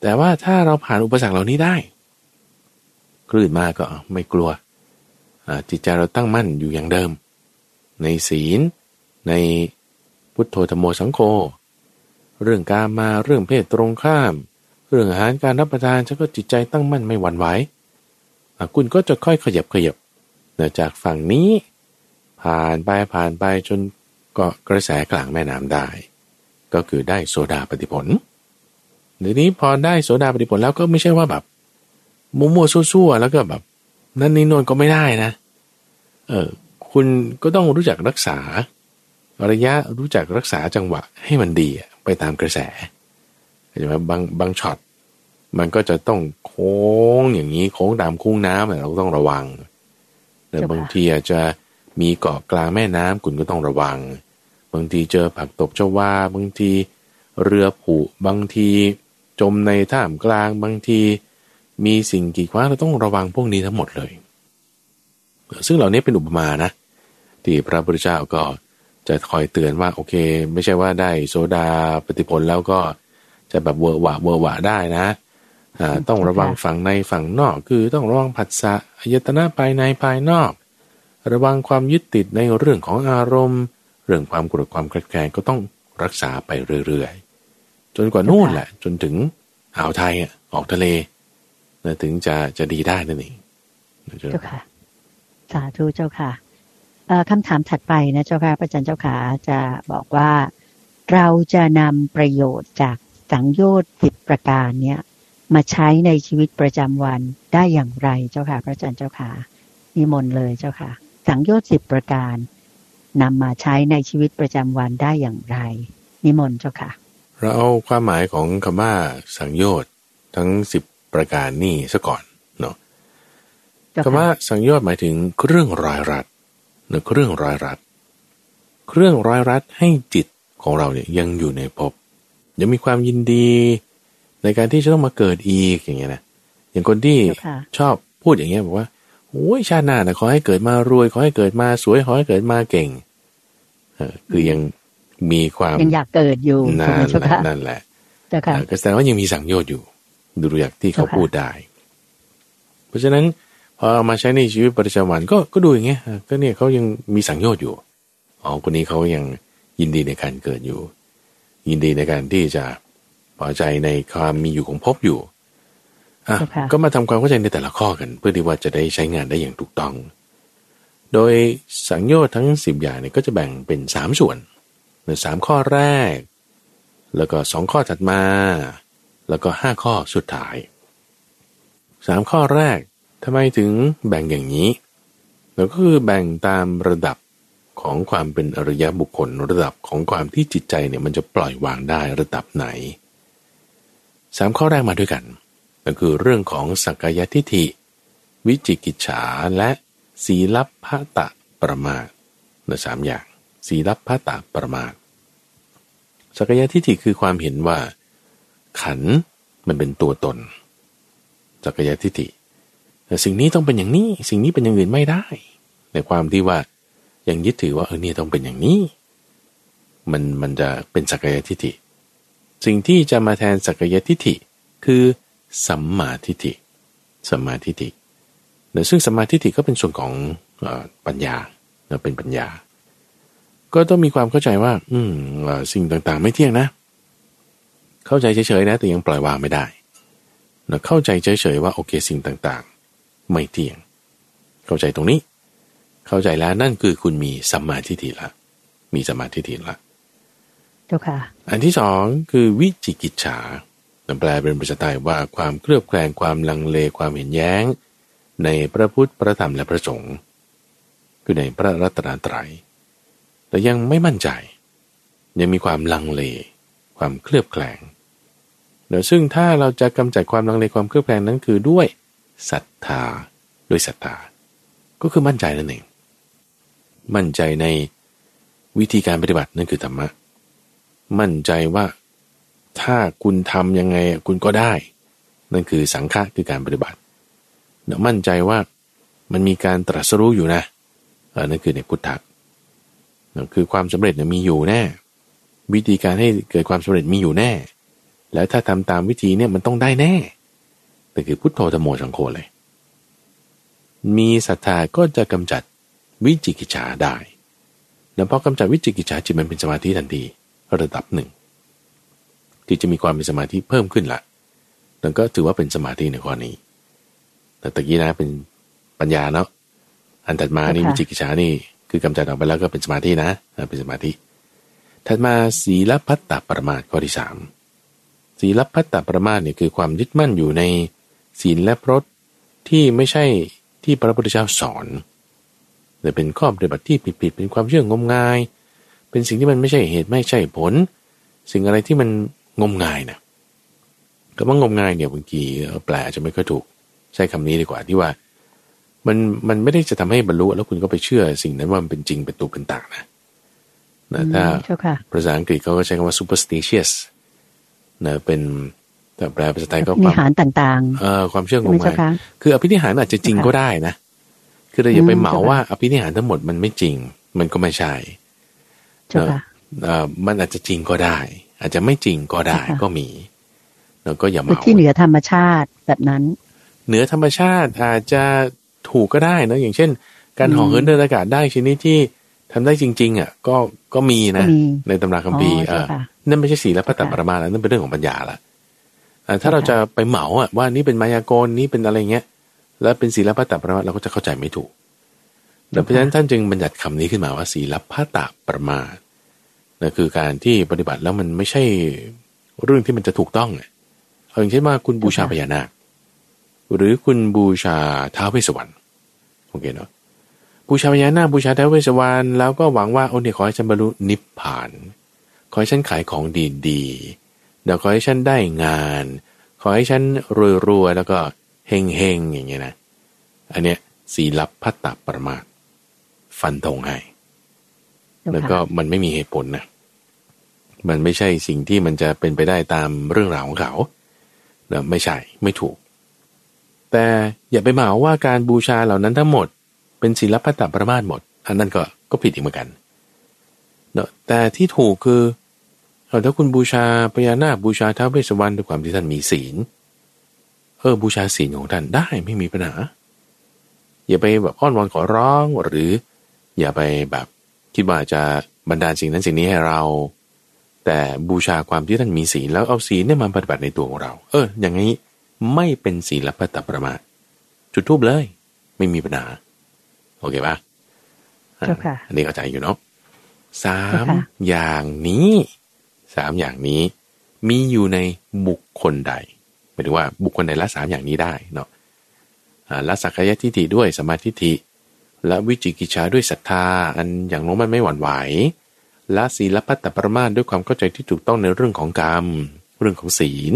แต่ว่าถ้าเราผ่านอุปสรรคเหล่านี้ได้ คลื่นมาก็ไม่กลัว จิตใจเราตั้งมั่นอยู่อย่างเดิม ในศีล ในพุทโธธรรมโมสังโฆเรื่องการมาเรื่องเพศตรงข้าม เรื่องอาหารการรับประทานฉันก็จิตใจตั้งมั่นไม่หวั่นไหวคุณก็จะค่อยขยับขยับจากฝั่งนี้ ผ่านไปผ่านไปจนก็กระแสกลางแม่น้ำได้ ก็คือได้โซดาปฏิผลทีนี้พอได้โซดาปฏิผลแล้วก็ไม่ใช่ว่าแบบมัวมัวซั่วๆแล้วก็แบบ นั่นนี่โนนก็ไม่ได้นะ เออ คุณก็ต้องรู้จักรักษา ระยะรู้จักรักษาจังหวะให้มันดีไปตามกระแสใช่ไหมบางบางช็อตมันก็จะต้องโค้งอย่างนี้โค้งตามคุ้งน้ำเราต้องระวังแต่บางทีอาจจะมีเกาะกลางแม่น้ำคุณก็ต้องระวัง บางทีเจอผักตบชวาบางทีเรือผุบางทีจมในท่ามกลางบางที มีสิ่งกีดขวางเราต้องระวังพวกนี้ทั้งหมดเลย ซึ่งเหล่านี้เป็นอุปมานะ ที่พระพุทธเจ้าก็จะคอยเตือนว่าโอเค ไม่ใช่ว่าได้โสดาปัตติผลแล้วก็จะแบบเวอร์วะเวอร์วะได้นะอ่าต้องระวังฝั่งในฝั่งนอก คือต้องระวังผัสสะอายตนะภายในภายนอก ระวังความยึดติดในเรื่องของอารมณ์ เรื่องความโกรธความแกรงก็ต้องรักษาไปเรื่อยๆ จนกว่านู่นแหละ จนถึงอ่าวไทยอะออกทะเล ถึงจะจะดีได้นั่นเองเจ้าค่ะ สาธุเจ้าค่ะคำถามถัดไปนะเจ้าค่ะพระอาจารย์เจ้าขาจะบอกว่าเราจะนำประโยชน์จากสังโยชน์สิบประการเนี้ยมาใช้ในชีวิตประจำวันได้อย่างไรเจ้าค่ะ พระอาจารย์เจ้าขานิมนต์เลยเจ้าค่ะ สังโยชน์สิบประการนำมาใช้ในชีวิตประจำวันได้อย่างไร นิมนต์เจ้าค่ะ เราเอาความหมายของคำว่าสังโยชน์ทั้งสิบ ประการนี่ซะก่อนเนาะคำว่าสังโยชน์หมายถึงเรื่องรอยรัดหรือเครื่องร้อยรัด เครื่องร้อยรัดให้จิตของเราเนี่ยยังอยู่ในภพยังมีความยินดี ในการที่จะต้องมาเกิดอีกอย่างเงี้ยนะอย่างคนที่ชอบพูดอย่างเงี้ยบอกว่าโอ้ยชาติหน้านะขอให้เกิดมารวยขอให้เกิดมาสวยขอให้เกิดมาเก่งเออคือยังมีความยังอยากเกิดอยู่นั่นแหละนั่นแหละก็แสดงว่ายังมีสังโยชน์อยู่ ดูอยากที่เขาพูดได้ เพราะฉะนั้นพอเอามาใช้ในชีวิตประจำวันก็ก็ดูอย่างเงี้ยก็เนี่ยเขายังมีสังโยชน์อยู่อ๋อคนนี้เขายังยินดีในการเกิดอยู่ ยินดีในการที่จะพอใจในความมีอยู่ของภพอยู่อะก็มาทำความเข้าใจในแต่ละข้อกัน เพื่อที่ว่าจะได้ใช้งานได้อย่างถูกต้อง โดยสังโยชน์ทั้งสิบอย่างเนี่ยก็จะแบ่งเป็นสามส่วนในสามข้อแรก แล้วก็สองข้อถัดมา แล้วก็ห้าข้อสุดท้ายสามข้อแรกทำไมถึงแบ่งอย่างนี้เราก็คือแบ่งตามระดับของความเป็นอริยบุคคลระดับของความที่จิตใจเนี่ยมันจะปล่อยวางได้ระดับไหนสามข้อแรกมาด้วยกันก็คือเรื่องของสักกายทิฏฐิ วิจิกิจฉาและสีลับพะตะประมาทนสามอย่างสีลับพะตะประมาทสักกายทิฏฐิคือความเห็นว่า ขันมันเป็นตัวตนสักกายทิฏฐิแต่สิ่งนี้ต้องเป็นอย่างนี้ สิ่งนี้เป็นอย่างอื่นไม่ได้ ในความที่ว่ายังยึดถือว่าเออเนี่ยต้องเป็นอย่างนี้ มันมันจะเป็นสักยทิฏฐิสิ่งที่จะมาแทนสักยทิฏฐิคือสัมมาทิฏฐิสัมมาทิฏฐิซึ่งสัมมาธิิก็เป็นส่วนของปัญญาเป็นปัญญา ก็ต้องมีความเข้าใจว่า อืมสิ่งต่างๆ ไม่เที่ยงนะ เข้าใจเฉยๆนะแต่ยังปล่อยวางไม่ได้นะเข้าใจเฉยๆว่าโอเคสิ่งต่างๆ ไม่เที่ยง เข้าใจตรงนี้ เข้าใจแล้วนั่นคือคุณมีสัมมาทิฏฐิละมีสมาธิทิละเจ้าค่ะ อันที่สองคือวิจิกิจฉาแปลเป็นภาษาไทยว่าความเครือบแคลงความลังเลความเห็นแย้ง ในพระพุทธพระธรรมและพระสงฆ์คือในพระรัตนตรัยแต่ยังไม่มั่นใจ ยังมีความลังเล ความเคลือบแคลง เดี๋ยวซึ่งถ้าเราจะกำจัดความลังเลความเคลือบแคลงนั้นคือด้วยศรัทธาด้วยศรัทธา ก็คือมั่นใจนั่นเองมั่นใจในวิธีการปฏิบัตินั่นคือธรรมะ มั่นใจว่าถ้าคุณทำยังไงคุณก็ได้ นั่นคือสังฆะคือการปฏิบัติเดี๋ยวมั่นใจว่ามันมีการตรัสรู้อยู่นะเออนั่นคือในพุทธะคือความสำเร็จเนี่ยมีอยู่แน่ วิธีการให้เกิดความสำเร็จมีอยู่แน่ แล้วถ้าทำตามวิธีเนี่ยมันต้องได้แน่แต่คือพุทโธธโมสังโฆเลย มีศรัทธาก็จะกำจัดวิจิกิจฉาได้ แล้วพอกำจัดวิจิกิจฉาจิตมันเป็นสมาธิทันทีระดับหนึ่งที่จะมีความเป็นสมาธิเพิ่มขึ้นละนั่นก็ถือว่าเป็นสมาธิในข้อนี้ แต่ตะกี้นะเป็นปัญญาเนาะ อันถัดมานี่วิจิกิจฉานี่คือกำจัดออกไปแล้วก็เป็นสมาธินะ เป็นสมาธิ ถัดมาศีลพัตตปรมาทข้อที่สาม ศีลพัตตปรมาทเนี่ยคือความยึดมั่นอยู่ในศีลและพรตที่ไม่ใช่ที่พระพุทธเจ้าสอนแต่เป็นข้อปฏิบัติที่ผิดๆเป็นความเชื่องมงาย เป็นสิ่งที่มันไม่ใช่เหตุไม่ใช่ผล สิ่งอะไรที่มันงมงายนะคำว่างมงายเนี่ยบางทีแปลจะไม่ค่อยถูกใช้คำนี้ดีกว่าที่ว่า มันมันไม่ได้จะทำให้บรรลุแล้วคุณก็ไปเชื่อสิ่งนั้นว่ามันเป็นจริงเป็นตัวเป็นต่างนะนะถ้าภาษาอังกฤษเขาก็ใช้คำว่า superstitious นะเป็นแต่แปลภาษาไทยก็ความนิหารต่างๆเออความเชื่องมงายคืออภินิหารอาจจะจริงก็ได้นะ คือเราอย่าไปเหมาว่าอภินิหารทั้งหมดมันไม่จริง มันก็ไม่ใช่เออมันอาจจะจริงก็ได้ อาจจะไม่จริงก็ได้ก็มีแล้วก็อย่าเหมาที่เหนือธรรมชาติแบบนั้น เหนือธรรมชาติอาจจะถูกก็ได้นะอย่างเช่น การห่อเหินเดินอากาศได้ชนิดที่ ทำได้จริง ๆ อะ ก็ก็มีนะ ในตำราคัมภีร์อ่านั่นไม่ใช่สีและพระตัปรมาแล้วนั่นเป็นเรื่องของปัญญาละถ้าเราจะไปเหมาอะว่านี่เป็นมายากลนี่เป็นอะไรเงี้ย แล้วเป็นศีลพัตตประมาทเราก็จะเข้าใจไม่ถูกดังนั้นท่านจึงบัญญัติคำนี้ขึ้นมาว่าศีลพัตตประมาทนั่นคือการที่ปฏิบัติแล้วมันไม่ใช่เรื่องที่มันจะถูกต้องเอาอย่างเช่นว่าคุณบูชาพญานาค หรือคุณบูชาท้าวเวสสวรรณโอเคเนาะ บูชาพญานาคบูชาท้าวเวสสวรรณแล้วก็หวังว่าโอ้เนี่ยขอให้ฉันบรรลุนิพพาน ขอให้ฉันขายของดีๆเดี๋ยวขอให้ฉันได้งาน ขอให้ฉันรวยๆแล้วก็เฮงเฮงอย่างเงี้ยนะ อันเนี้ยสีลับพัตตประมาทฟันธงให้แล้วก็มันไม่มีเหตุผลนะ มันไม่ใช่สิ่งที่มันจะเป็นไปได้ตามเรื่องราวของเขาเนะไม่ใช่ไม่ถูก แต่อย่าไปหมาว่าการบูชาเหล่านั้นทั้งหมด เป็นศีลพัตตประมาทหมด อันนั้นก็ก็ผิดอีกเหมือนกันเนะแต่ที่ถูกคือเอาถ้าคุณบูชาพญานาคบูชาท้าวเวสวรรณด้วยความที่ท่านมีศีลเออบูชาศีลของท่านได้ไม่มีปัญหา อย่าไปแบบอ้อนวอนขอร้องหรือ อย่าไปแบบคิดว่าจะบรรดาสิ่งนั้นสิ่งนี้ให้เรา แต่บูชาความที่ท่านมีศีลแล้วเอาศีลเนี่ยมาปฏิบัติในตัวของเรา เออ อย่างนี้ไม่เป็นศีลปัตตประมาทจุดทูบเลย ไม่มีปัญหา โอเคปะอันนี้เข้าใจอยู่เนาะสามอย่างนี้สามอย่างนี้ มีอยู่ในบุคคลใดหมายถึงว่าบุคคลในละสามอย่างนี้ได้เนาะละสักกายทิฏฐิด้วยสมาธิฐิละวิจิกิจชาด้วยศรัทธา อันอย่างน้มันไม่หวั่นไหวละศีลพัตตปรมาทด้วยความเข้าใจที่ถูกต้องในเรื่องของกรรม เรื่องของศีล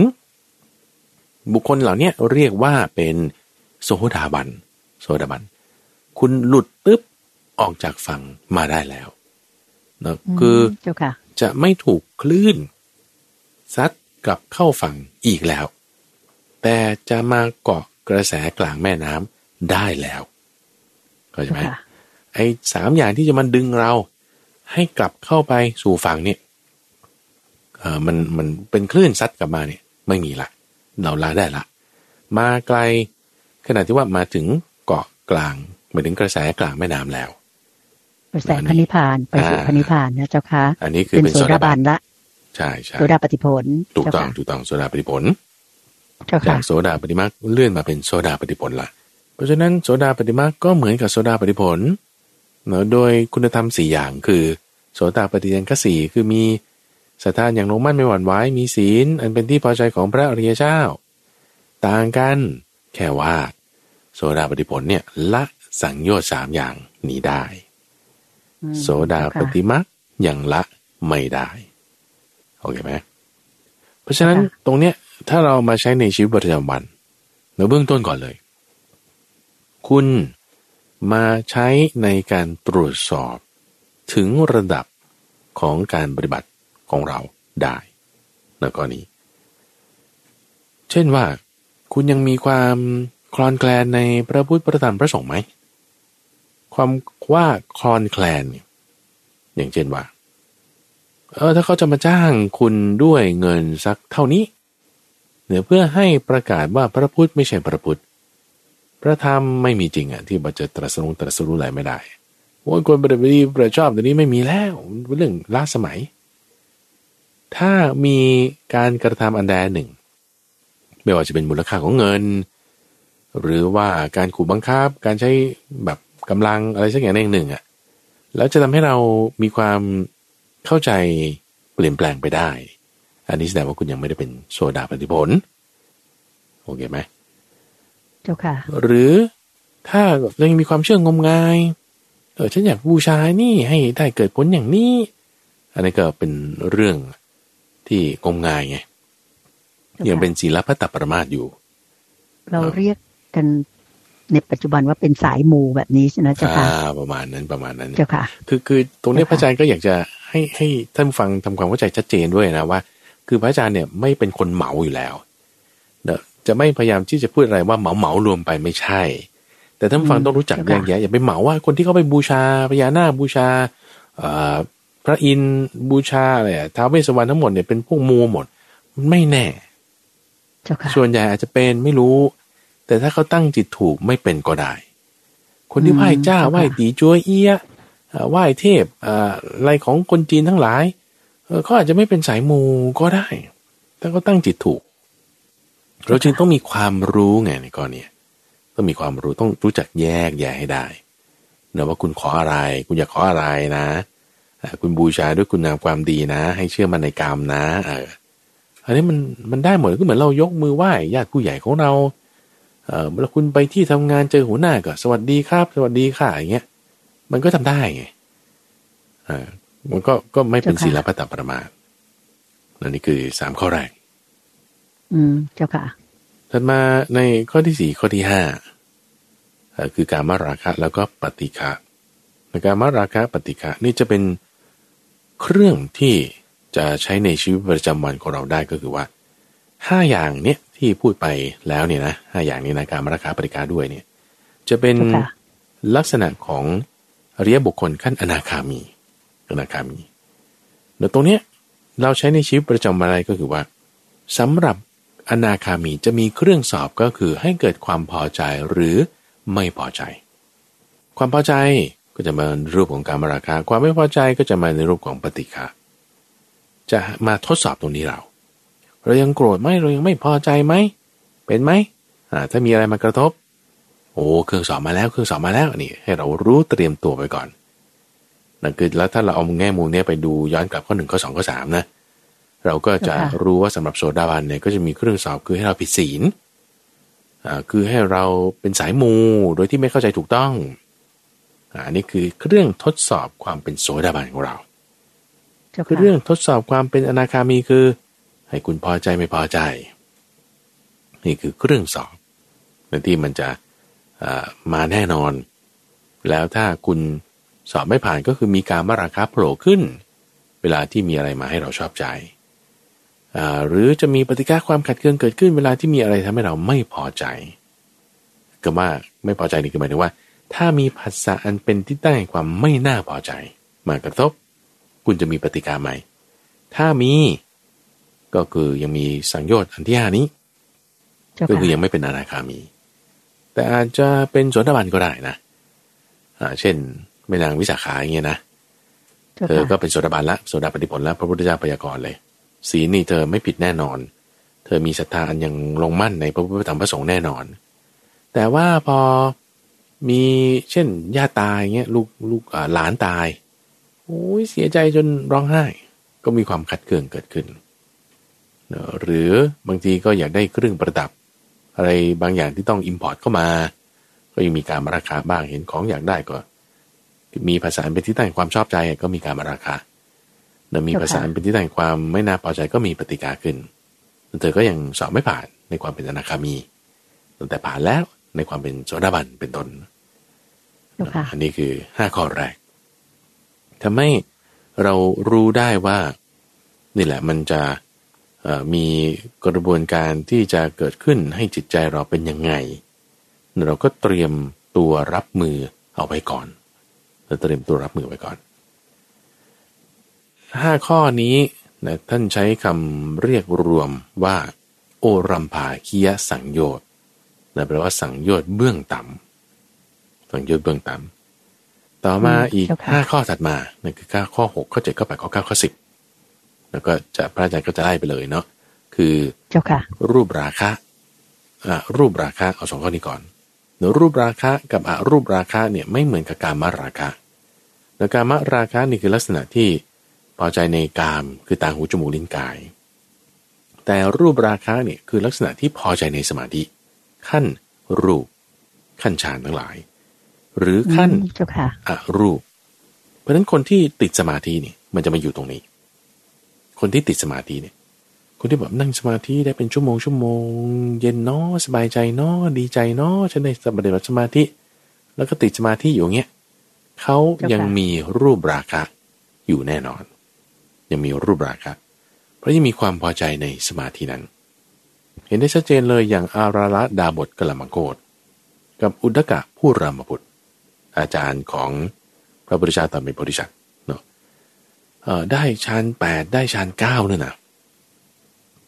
บุคคลเหล่านี้เรียกว่าเป็นโสดาบัน โสดาบัน คุณหลุดปุ๊บออกจากฝั่งมาได้แล้วนะคือจะไม่ถูกคลื่นซัดกลับเข้าฝั่งอีกแล้ว แต่จะมาเกาะกระแสกลางแม่น้ำได้แล้วเข้าใจไหมไอ้สามอย่างที่จะมันดึงเรา ให้กลับเข้าไปสู่ฝั่งเนี่ยเออมันมันเป็นคลื่นซัดกลับมาเนี่ย ไม่มีละเราลาได้ละ มาไกลขณะที่ว่ามาถึงเกาะกลาง หมายถึงกระแสกลางแม่น้ำแล้ว กระแสพระนิพพานไปสู่พระนิพพานนะเจ้าค่ะอันนี้คือเป็นเป็นโสโสดาดาบับันนละใช่ใช่โสดาปฏิผลถูกต้องเจ้าค่ะถูกต้องโสดาปฏิผลเจ้าจาค่ะกโสดาปฏิมาเลื่อนมาเป็นโสดาปฏิผลละเพราะฉะนั้นโสดาปฏิมาก็เหมือนกับโสดาปฏิผลเนอะโดยคุณธรรมสี่อย่างคือ โสดาปฏิยังคสี่คือมีศรัทธาอย่างลงมั่นไม่หวั่นไหวมีศีล อันเป็นที่พอใจของพระอริยเจ้า ต่างกันแค่ว่า โสดาปฏิผลเนี่ยละ สังโยชน์สามอย่างนี้ได้อืมโสดาปฏิมักยังละไม่ได้ โอเคไหมเพราะฉะนั้นตรงเนี้ยถ้าเรามาใช้ในชีวิตประจำวันในเบื้องต้นก่อนเลย คุณมาใช้ในการตรวจสอบถึงระดับของการปฏิบัติของเราได้ในกรณีเช่นว่าคุณยังมีความคลอนแคลนในพระพุทธพระธรรมพระสงฆ์ไหม ความว่าคลอนแคลนอย่างเช่นว่า เออถ้าเขาจะมาจ้างคุณด้วยเงินสักเท่านี้เนี่ยเพื่อให้ประกาศว่าพระพุทธไม่ใช่พระพุทธ พระธรรมไม่มีจริงอะที่บัจะตรัสรู้ตรัสรู้อะไรไม่ได้โอ้ยคนปฏิบัติประชอบเดี๋ยวนี้ไม่มีแล้วเรื่องล้าสมัย ถ้ามีการกระทำอันใดหนึ่ง ไม่ว่าจะเป็นมูลค่าของเงิน หรือว่าการขู่บังคับ การใช้แบบ กำลังอะไรสักอย่างหนึ่งอะแล้วจะทำให้เรามีความเข้าใจเปลี่ยนแปลงไปได้ อันนี้แสดงว่าคุณยังไม่ได้เป็นโซดาปฏิผลโอเคไหมเจ้าค่ะ หรือถ้าแบบเรายังมีความเชื่องมงาย เออฉันอยากบูชานี่ให้ได้เกิดผลอย่างนี้ อันนี้ก็เป็นเรื่องที่งมงายไงยังเป็นศีลพัตตปรมาตอยู่ เราเรียกกัน ในปัจจุบันว่าเป็นสายมูแบบนี้ใช่ไหมเจ้าค่ะอ่าประมาณนั้นประมาณนั้นเจ้าค่ะ คือคือตรงเนี้ยเจ้าพค่ะระอาจารย์ก็อยากจะให้ให้ท่านผู้ฟังทำความเข้าใจชัดเจนด้วยนะว่า คือพระอาจารย์เนี่ยไม่เป็นคนเหมาอยู่แล้วเนอะจะไม่พยายามที่จะพูดอะไรว่าเหมาเหมารวมไปไม่ใช่ แต่ท่านผู้ฟังต้องรู้จักแยกแยะอย่าไปเหมาว่าคนที่เขาไปบูชาพญานาคบูชาเอ่อพระอินทร์บูชาอะไรอะท้าวเวสสวรรณทั้งหมดเนี่ยเป็นพวกมูหมดมันไม่แน่เจ้าค่ะส่วนใหญ่อาจจะเป็นไม่รู้ แต่ถ้าเขาตั้งจิตถูกไม่เป็นก็ได้ คนที่อืมไหว้เจ้าค่ะไหว้ตีจัวเอียะเอ่อไหว้เทพเอ่ออะไรของคนจีนทั้งหลายเออเขาอาจจะไม่เป็นสายมูก็ได้ถ้าเขาตั้งจิตถูก เราจึงต้องมีความรู้ไงในกรณีต้องมีความรู้ต้องรู้จักแยกแยะให้ได้นะว่าคุณขออะไร คุณอยากขออะไรนะเอ่อคุณบูชาด้วยคุณงามความดีนะ ให้เชื่อมันในกรรมนะ เอออันนี้มันมันได้หมดก็เหมือนเรายกมือไหว้ญาติผู้ใหญ่ของเรา เออเวลาคุณไปที่ทำงานเจอหัวหน้าก็สวัสดีครับ สวัสดีค่ะอย่างเงี้ย มันก็ทำได้ไงอ่ามันก็ก็ไม่เป็นเจ้าค่ะศีลพัตตปรมาทนั่นนี่คือสามข้อแรก อืม เจ้าค่ะ ถัดมาในข้อที่สี่ข้อที่ห้าเอ่อคือการมาราคะแล้วก็ปฏิฆะในการมาราคะปฏิฆะนี่จะเป็นเครื่องที่จะใช้ในชีวิตประจำวันของเราได้ก็คือว่าห้าอย่างเนี้ย ที่พูดไปแล้วเนี่ยนะห้าอย่างนี้นะการมาราคะปฏิฆะด้วยเนี่ย จะเป็นเจ้าค่ะลักษณะของอริยบุคคลขั้นอนาคามี อนาคามีแล้วตรงเนี้ยเราใช้ในชีวิตประจำวันอะไรก็คือว่าสำหรับอนาคามีจะมีเครื่องสอบก็คือให้เกิดความพอใจหรือไม่พอใจ ความพอใจก็จะมาในรูปของการมราคา ความไม่พอใจก็จะมาในรูปของปฏิฆะจะมาทดสอบตรงนี้เรา เรายังโกรธไหมเรายังไม่พอใจไหมเป็นไหมอ่าถ้ามีอะไรมากระทบ โอ้เครื่องสอบมาแล้วเครื่องสอบมาแล้วนี่ ให้เรารู้เตรียมตัวไปก่อนนั่นคือแล้วถ้าเราเอาแง่มุมเนี้ยไปดูย้อนกลับข้อหนึ่งข้อสองข้อสามนะเราก็จะค่ะรู้ว่าสำหรับโซดาบันเนี่ยก็จะมีเครื่องสอบคือให้เราผิดศีลอ่าคือให้เราเป็นสายมูโดยที่ไม่เข้าใจถูกต้องอ่าอันนี้คือเครื่องทดสอบความเป็นโสดาบันของเราเจ้าคือค่ะเรื่องทดสอบความเป็นอนาคามีคือ ให้คุณพอใจไม่พอใจ นี่คือเครื่องสอบที่มันจะมาแน่นอน แล้วถ้าคุณสอบไม่ผ่านก็คือมีการมาราคาโผล่ขึ้น เวลาที่มีอะไรมาให้เราชอบใจ หรือจะมีปฏิกิริยาความขัดเคืองเกิดขึ้น เวลาที่มีอะไรทำให้เราไม่พอใจ ก็ว่าไม่พอใจนี่คือหมายถึงว่า ถ้ามีภาษาอันเป็นที่ตั้งแห่งความไม่น่าพอใจ มากระทบ คุณจะมีปฏิกิริยาไหม ถ้ามี ก็คือยังมีสังโยชน์อันที่ห้านี้เจ้าก็ค่ะคือยังไม่เป็นอนาคามี แต่อาจจะเป็นโสดาบันก็ได้นะอ่าเช่นแม่นางวิสาขาอย่างเงี้ยนะเจ้าเธอก็ค่ะเป็นโสดาบันละโสดาปฏิผลแล้วพระพุทธเจ้าพยากรณ์เลยศีลนี่เธอไม่ผิดแน่นอน เธอมีศรัทธาอันยังลงมั่นในพระพุทธธรรมพระสงฆ์แน่นอน แต่ว่าพอมีเช่นญาติตายเงี้ยลูกลูกอ่าหลานตายโอ้ยเสียใจจนร้องไห้ ก็มีความขัดเคืองเกิดขึ้นเนอะ หรือบางทีก็อยากได้เครื่องประดับ อะไรบางอย่างที่ต้องอิมพอร์ตเข้ามา ก็ยังมีการมาราคาบ้างเห็นของอยากได้ก็ มีภาษาเป็นที่ตั้งแห่งความชอบใจก็มีการมาราคาเนอะมีภาษาเป็นที่ตั้งแห่งความไม่น่าพอใจก็มีปฏิกาขึ้นเธอก็ยังสอบไม่ผ่านในความเป็นอนาคามีแต่ผ่านแล้วในความเป็นโสดาบันเป็นต้นเจ้าค่ะอันนี้คือห้าข้อแรกทำให้เรารู้ได้ว่า นี่แหละมันจะเอ่อ มีกระบวนการที่จะเกิดขึ้นให้จิตใจเราเป็นยังไง เราก็เตรียมตัวรับมือเอาไว้ก่อนเราเตรียมตัวรับมือไว้ก่อนห้าข้อนี้นะท่านใช้คำเรียกรวมว่า โอรัมภาคียสังโยชน์นะแปลว่าสังโยชน์เบื้องต่ำสังโยชน์เบื้องต่ำต่อมาอีกเจ้าค่ะห้าข้อถัดมานั่นคือข้อข้อหกข้อเจ็ดข้อแปดข้อเก้าข้อสิบ แล้วก็จะพระอาจารย์ก็จะไล่ไปเลยเนาะคือเจ้าค่ะรูปราคะอ่ารูปราคะเอาสองข้อนี้ก่อนเดี๋ยวรูปราคะกับอรูปราคะเนี่ยไม่เหมือนกับการมราคะแล้วการมราคะนี่คือลักษณะที่พอใจในกามคือตาหูจมูกลิ้นกาย แต่รูปราคะเนี่ยคือลักษณะที่พอใจในสมาธิขั้นรูป ขั้นฌานทั้งหลาย หรือขั้นอืมเจ้าค่ะอรูป เพราะฉะนั้นคนที่ติดสมาธินี่มันจะมาอยู่ตรงนี้ คนที่ติดสมาธิเนี่ย คนที่แบบนั่งสมาธิได้เป็นชั่วโมงชั่วโมง เย็นเนาะสบายใจเนาะดีใจเนาะฉันได้ปฏิบัติสมาธิ แล้วก็ติดสมาธิอยู่เงี้ยเขายังมีรูปราคะอยู่แน่นอน ยังมีรูปราคะเพราะยังมีความพอใจในสมาธินั้น เห็นได้ชัดเจนเลยอย่างอาราละดาบทกลมังโกดกับอุดกะผู้รามบุตรอาจารย์ของพระพุทธเจ้าตอนเป็นโพธิสัตว ได้ชั้นแปดได้ชั้นเก้าเนี่ยนะ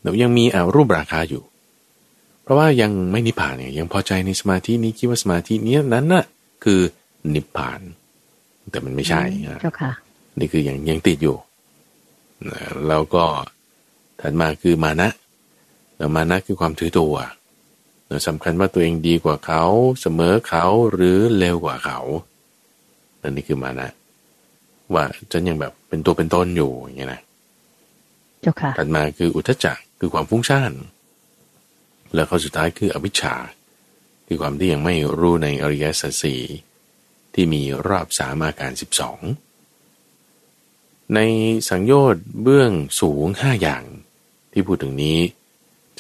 เดี๋ยวยังมีอารูปราคาอยู่ เพราะว่ายังไม่นิพพานเนี่ยยังพอใจในสมาธินี้คิดว่าสมาธิเนี้ยนั้นน่ะคือนิพพาน แต่มันไม่ใช่นะเจ้าค่ะนี่คือยังยังติดอยู่นะแล้วก็ถัดมาคือมานะแล้วมานะคือความถือตัวนะสำคัญว่าตัวเองดีกว่าเขาเสมอเขาหรือเลวกว่าเขานั่นนี่คือมานะ ว่าฉันยังแบบเป็นตัวเป็นตนอยู่อย่างเงี้ยนะเจ้าค่ะถัดมาคืออุทจจะคือความฟุ้งซ่าน แล้วข้อสุดท้ายคืออวิชชา คือความที่ยังไม่รู้ในอริยสัจสี่ที่มีรอบสามอาการสิบสองในสังโยชน์เบื้องสูงห้าอย่าง ที่พูดถึงนี้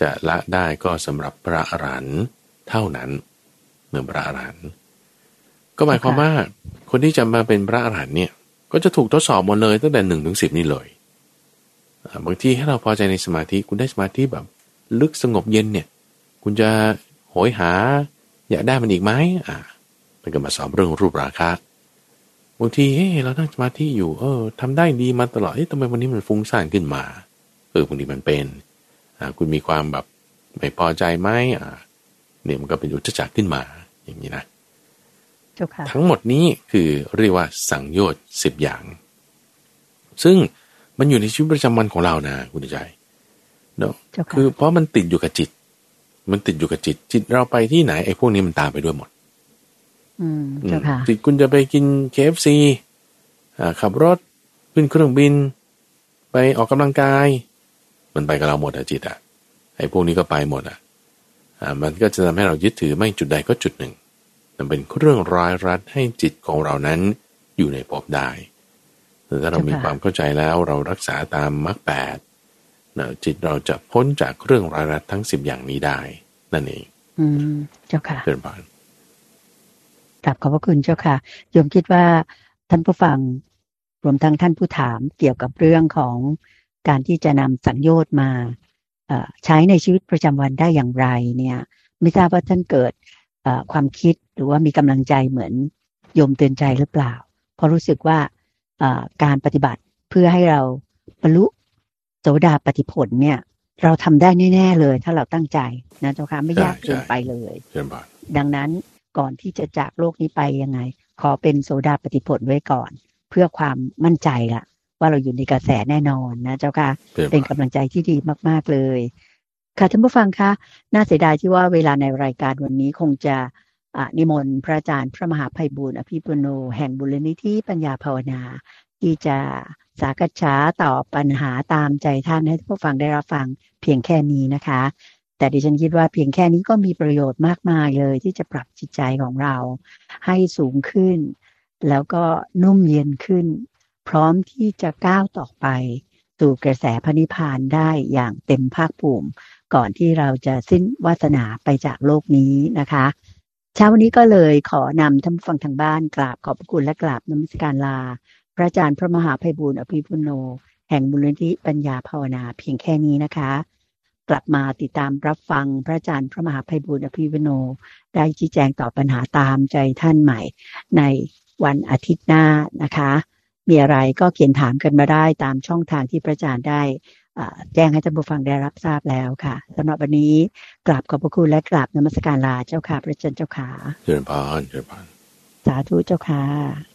จะละได้ก็สำหรับพระอรหันต์เท่านั้นเมื่อพระอรหันต์ก็หมายความว่าคนที่จะมาเป็นพระอรหันต์เนี่ย ก็จะถูกทดสอบหมดเลยตั้งแต่หนึ่งถึงสิบนี่เลยบางทีให้เราพอใจในสมาธิคุณได้สมาธิแบบ ลึกสงบเย็นเนี่ย คุณจะโหยหา อยากได้มันอีกไหมอ่ามันก็มาสอบเรื่องรูปราคะบางทีเฮ้เรานั่งสมาธิอยู่เออทำได้ดีมาตลอดเฮ้ทำไมวันนี้มันฟุ้งซ่านขึ้นมา เออบางทีมันเป็นอ่าคุณมีความแบบไม่พอใจไหมอ่าเนี่ยมันก็เป็นอุทจักขึ้นมาอย่างนี้นะ ทั้งหมดนี้คือเรียกว่าสังโยชน์สิบอย่าง ซึ่งมันอยู่ในชีวิตประจำวันของเรานะคุณใจเนาะเจ้าค่ะคือเพราะมันติดอยู่กับจิต มันติดอยู่กับจิต จิตเราไปที่ไหนไอ้พวกนี้มันตามไปด้วยหมดอืมอืมเจ้าค่ะจิตคุณจะไปกินเคฟซีขับรถขึ้นเครื่องบิน ไปออกกำลังกาย มันไปกับเราหมดอะจิตอะไอ้พวกนี้ก็ไปหมดอะอ่ามันก็จะทำให้เรายึดถือไม่จุดใดก็จุดหนึ่ง มันเป็นเครื่องร้ายรัดให้จิตของเรานั้นอยู่ในภพได้แต่ถ้าเรามีเจ้าค่ะความเข้าใจแล้วเรารักษาตามมรรคแปดนะจิตเราจะพ้นจากเครื่องร้ายรัดทั้งสิบอย่างนี้ได้ นั่นเอง อืม เจ้าค่ะเกินบานกลับขอบพระคุณเจ้าค่ะโยมคิดว่าท่านผู้ฟังรวมทั้งท่านผู้ถามเกี่ยวกับเรื่องของการที่จะนำสังโยชน์มาเอ่อใช้ในชีวิตประจำวันได้อย่างไรเนี่ย ไม่ทราบว่าท่านเกิดเอ่อ ความคิดหรือว่ามีกำลังใจเหมือนโยมเตือนใจหรือเปล่า เพราะรู้สึกว่าเอ่อการปฏิบัติเพื่อให้เราบรรลุโสดาปฏิผลเนี่ย เราทำได้แน่ๆเลย ถ้าเราตั้งใจนะเจ้าค่ะไม่ยากเกินไปเลยเกินบานดังนั้นก่อนที่จะจากโลกนี้ไปยังไง ขอเป็นโสดาปฏิผลไว้ก่อน เพื่อความมั่นใจละว่าเราอยู่ในกระแสแน่นอนนะเจ้าค่ะ เป็นกำลังใจที่ดีมากๆเลย ค่ะท่านผู้ฟังคะน่าเสียดายที่ว่าเวลาในรายการวันนี้คงจะนิมนต์พระอาจารย์พระมหาภัยบุญอภิปุโน แห่งบุรณิธิปัญญาภาวนา ที่จะสากัฉาตอบปัญหาตามใจท่านให้ท่านผู้ฟังได้รับฟังเพียงแค่นี้นะคะ แต่ดิฉันคิดว่าเพียงแค่นี้ก็มีประโยชน์มากมายเลย ที่จะปรับจิตใจของเรา ให้สูงขึ้น แล้วก็นุ่มเย็นขึ้น พร้อมที่จะก้าวต่อไปสู่กระแสพระนิพพานได้อย่างเต็มภาคภูมิ ก่อนที่เราจะสิ้นวาสนาไปจากโลกนี้นะคะเช้าวันนี้ก็เลยขอนำท่านฟังทางบ้านกราบขอบพระคุณและกราบนมัสการลา พระอาจารย์พระมหาภัยบุญอภิปุโน แห่งบุรณิธิปัญญาภาวนาเพียงแค่นี้นะคะ กลับมาติดตามรับฟังพระอาจารย์พระมหาภัยบุญอภิปุโน ได้ชี้แจงต่อปัญหาตามใจท่านใหม่ในวันอาทิตย์หน้านะคะ มีอะไรก็เขียนถามกันมาได้ตามช่องทางที่พระอาจารย์ได้ แจ้งให้ท่านผู้ฟังได้รับทราบแล้วค่ะสำหรับวันนี้กราบขอบพระคุณและกราบนมัสการลาเจ้าค่ะพระเจ้าเจ้าค่ะเจริญพรเจริญพรสาธุเจ้าค่ะ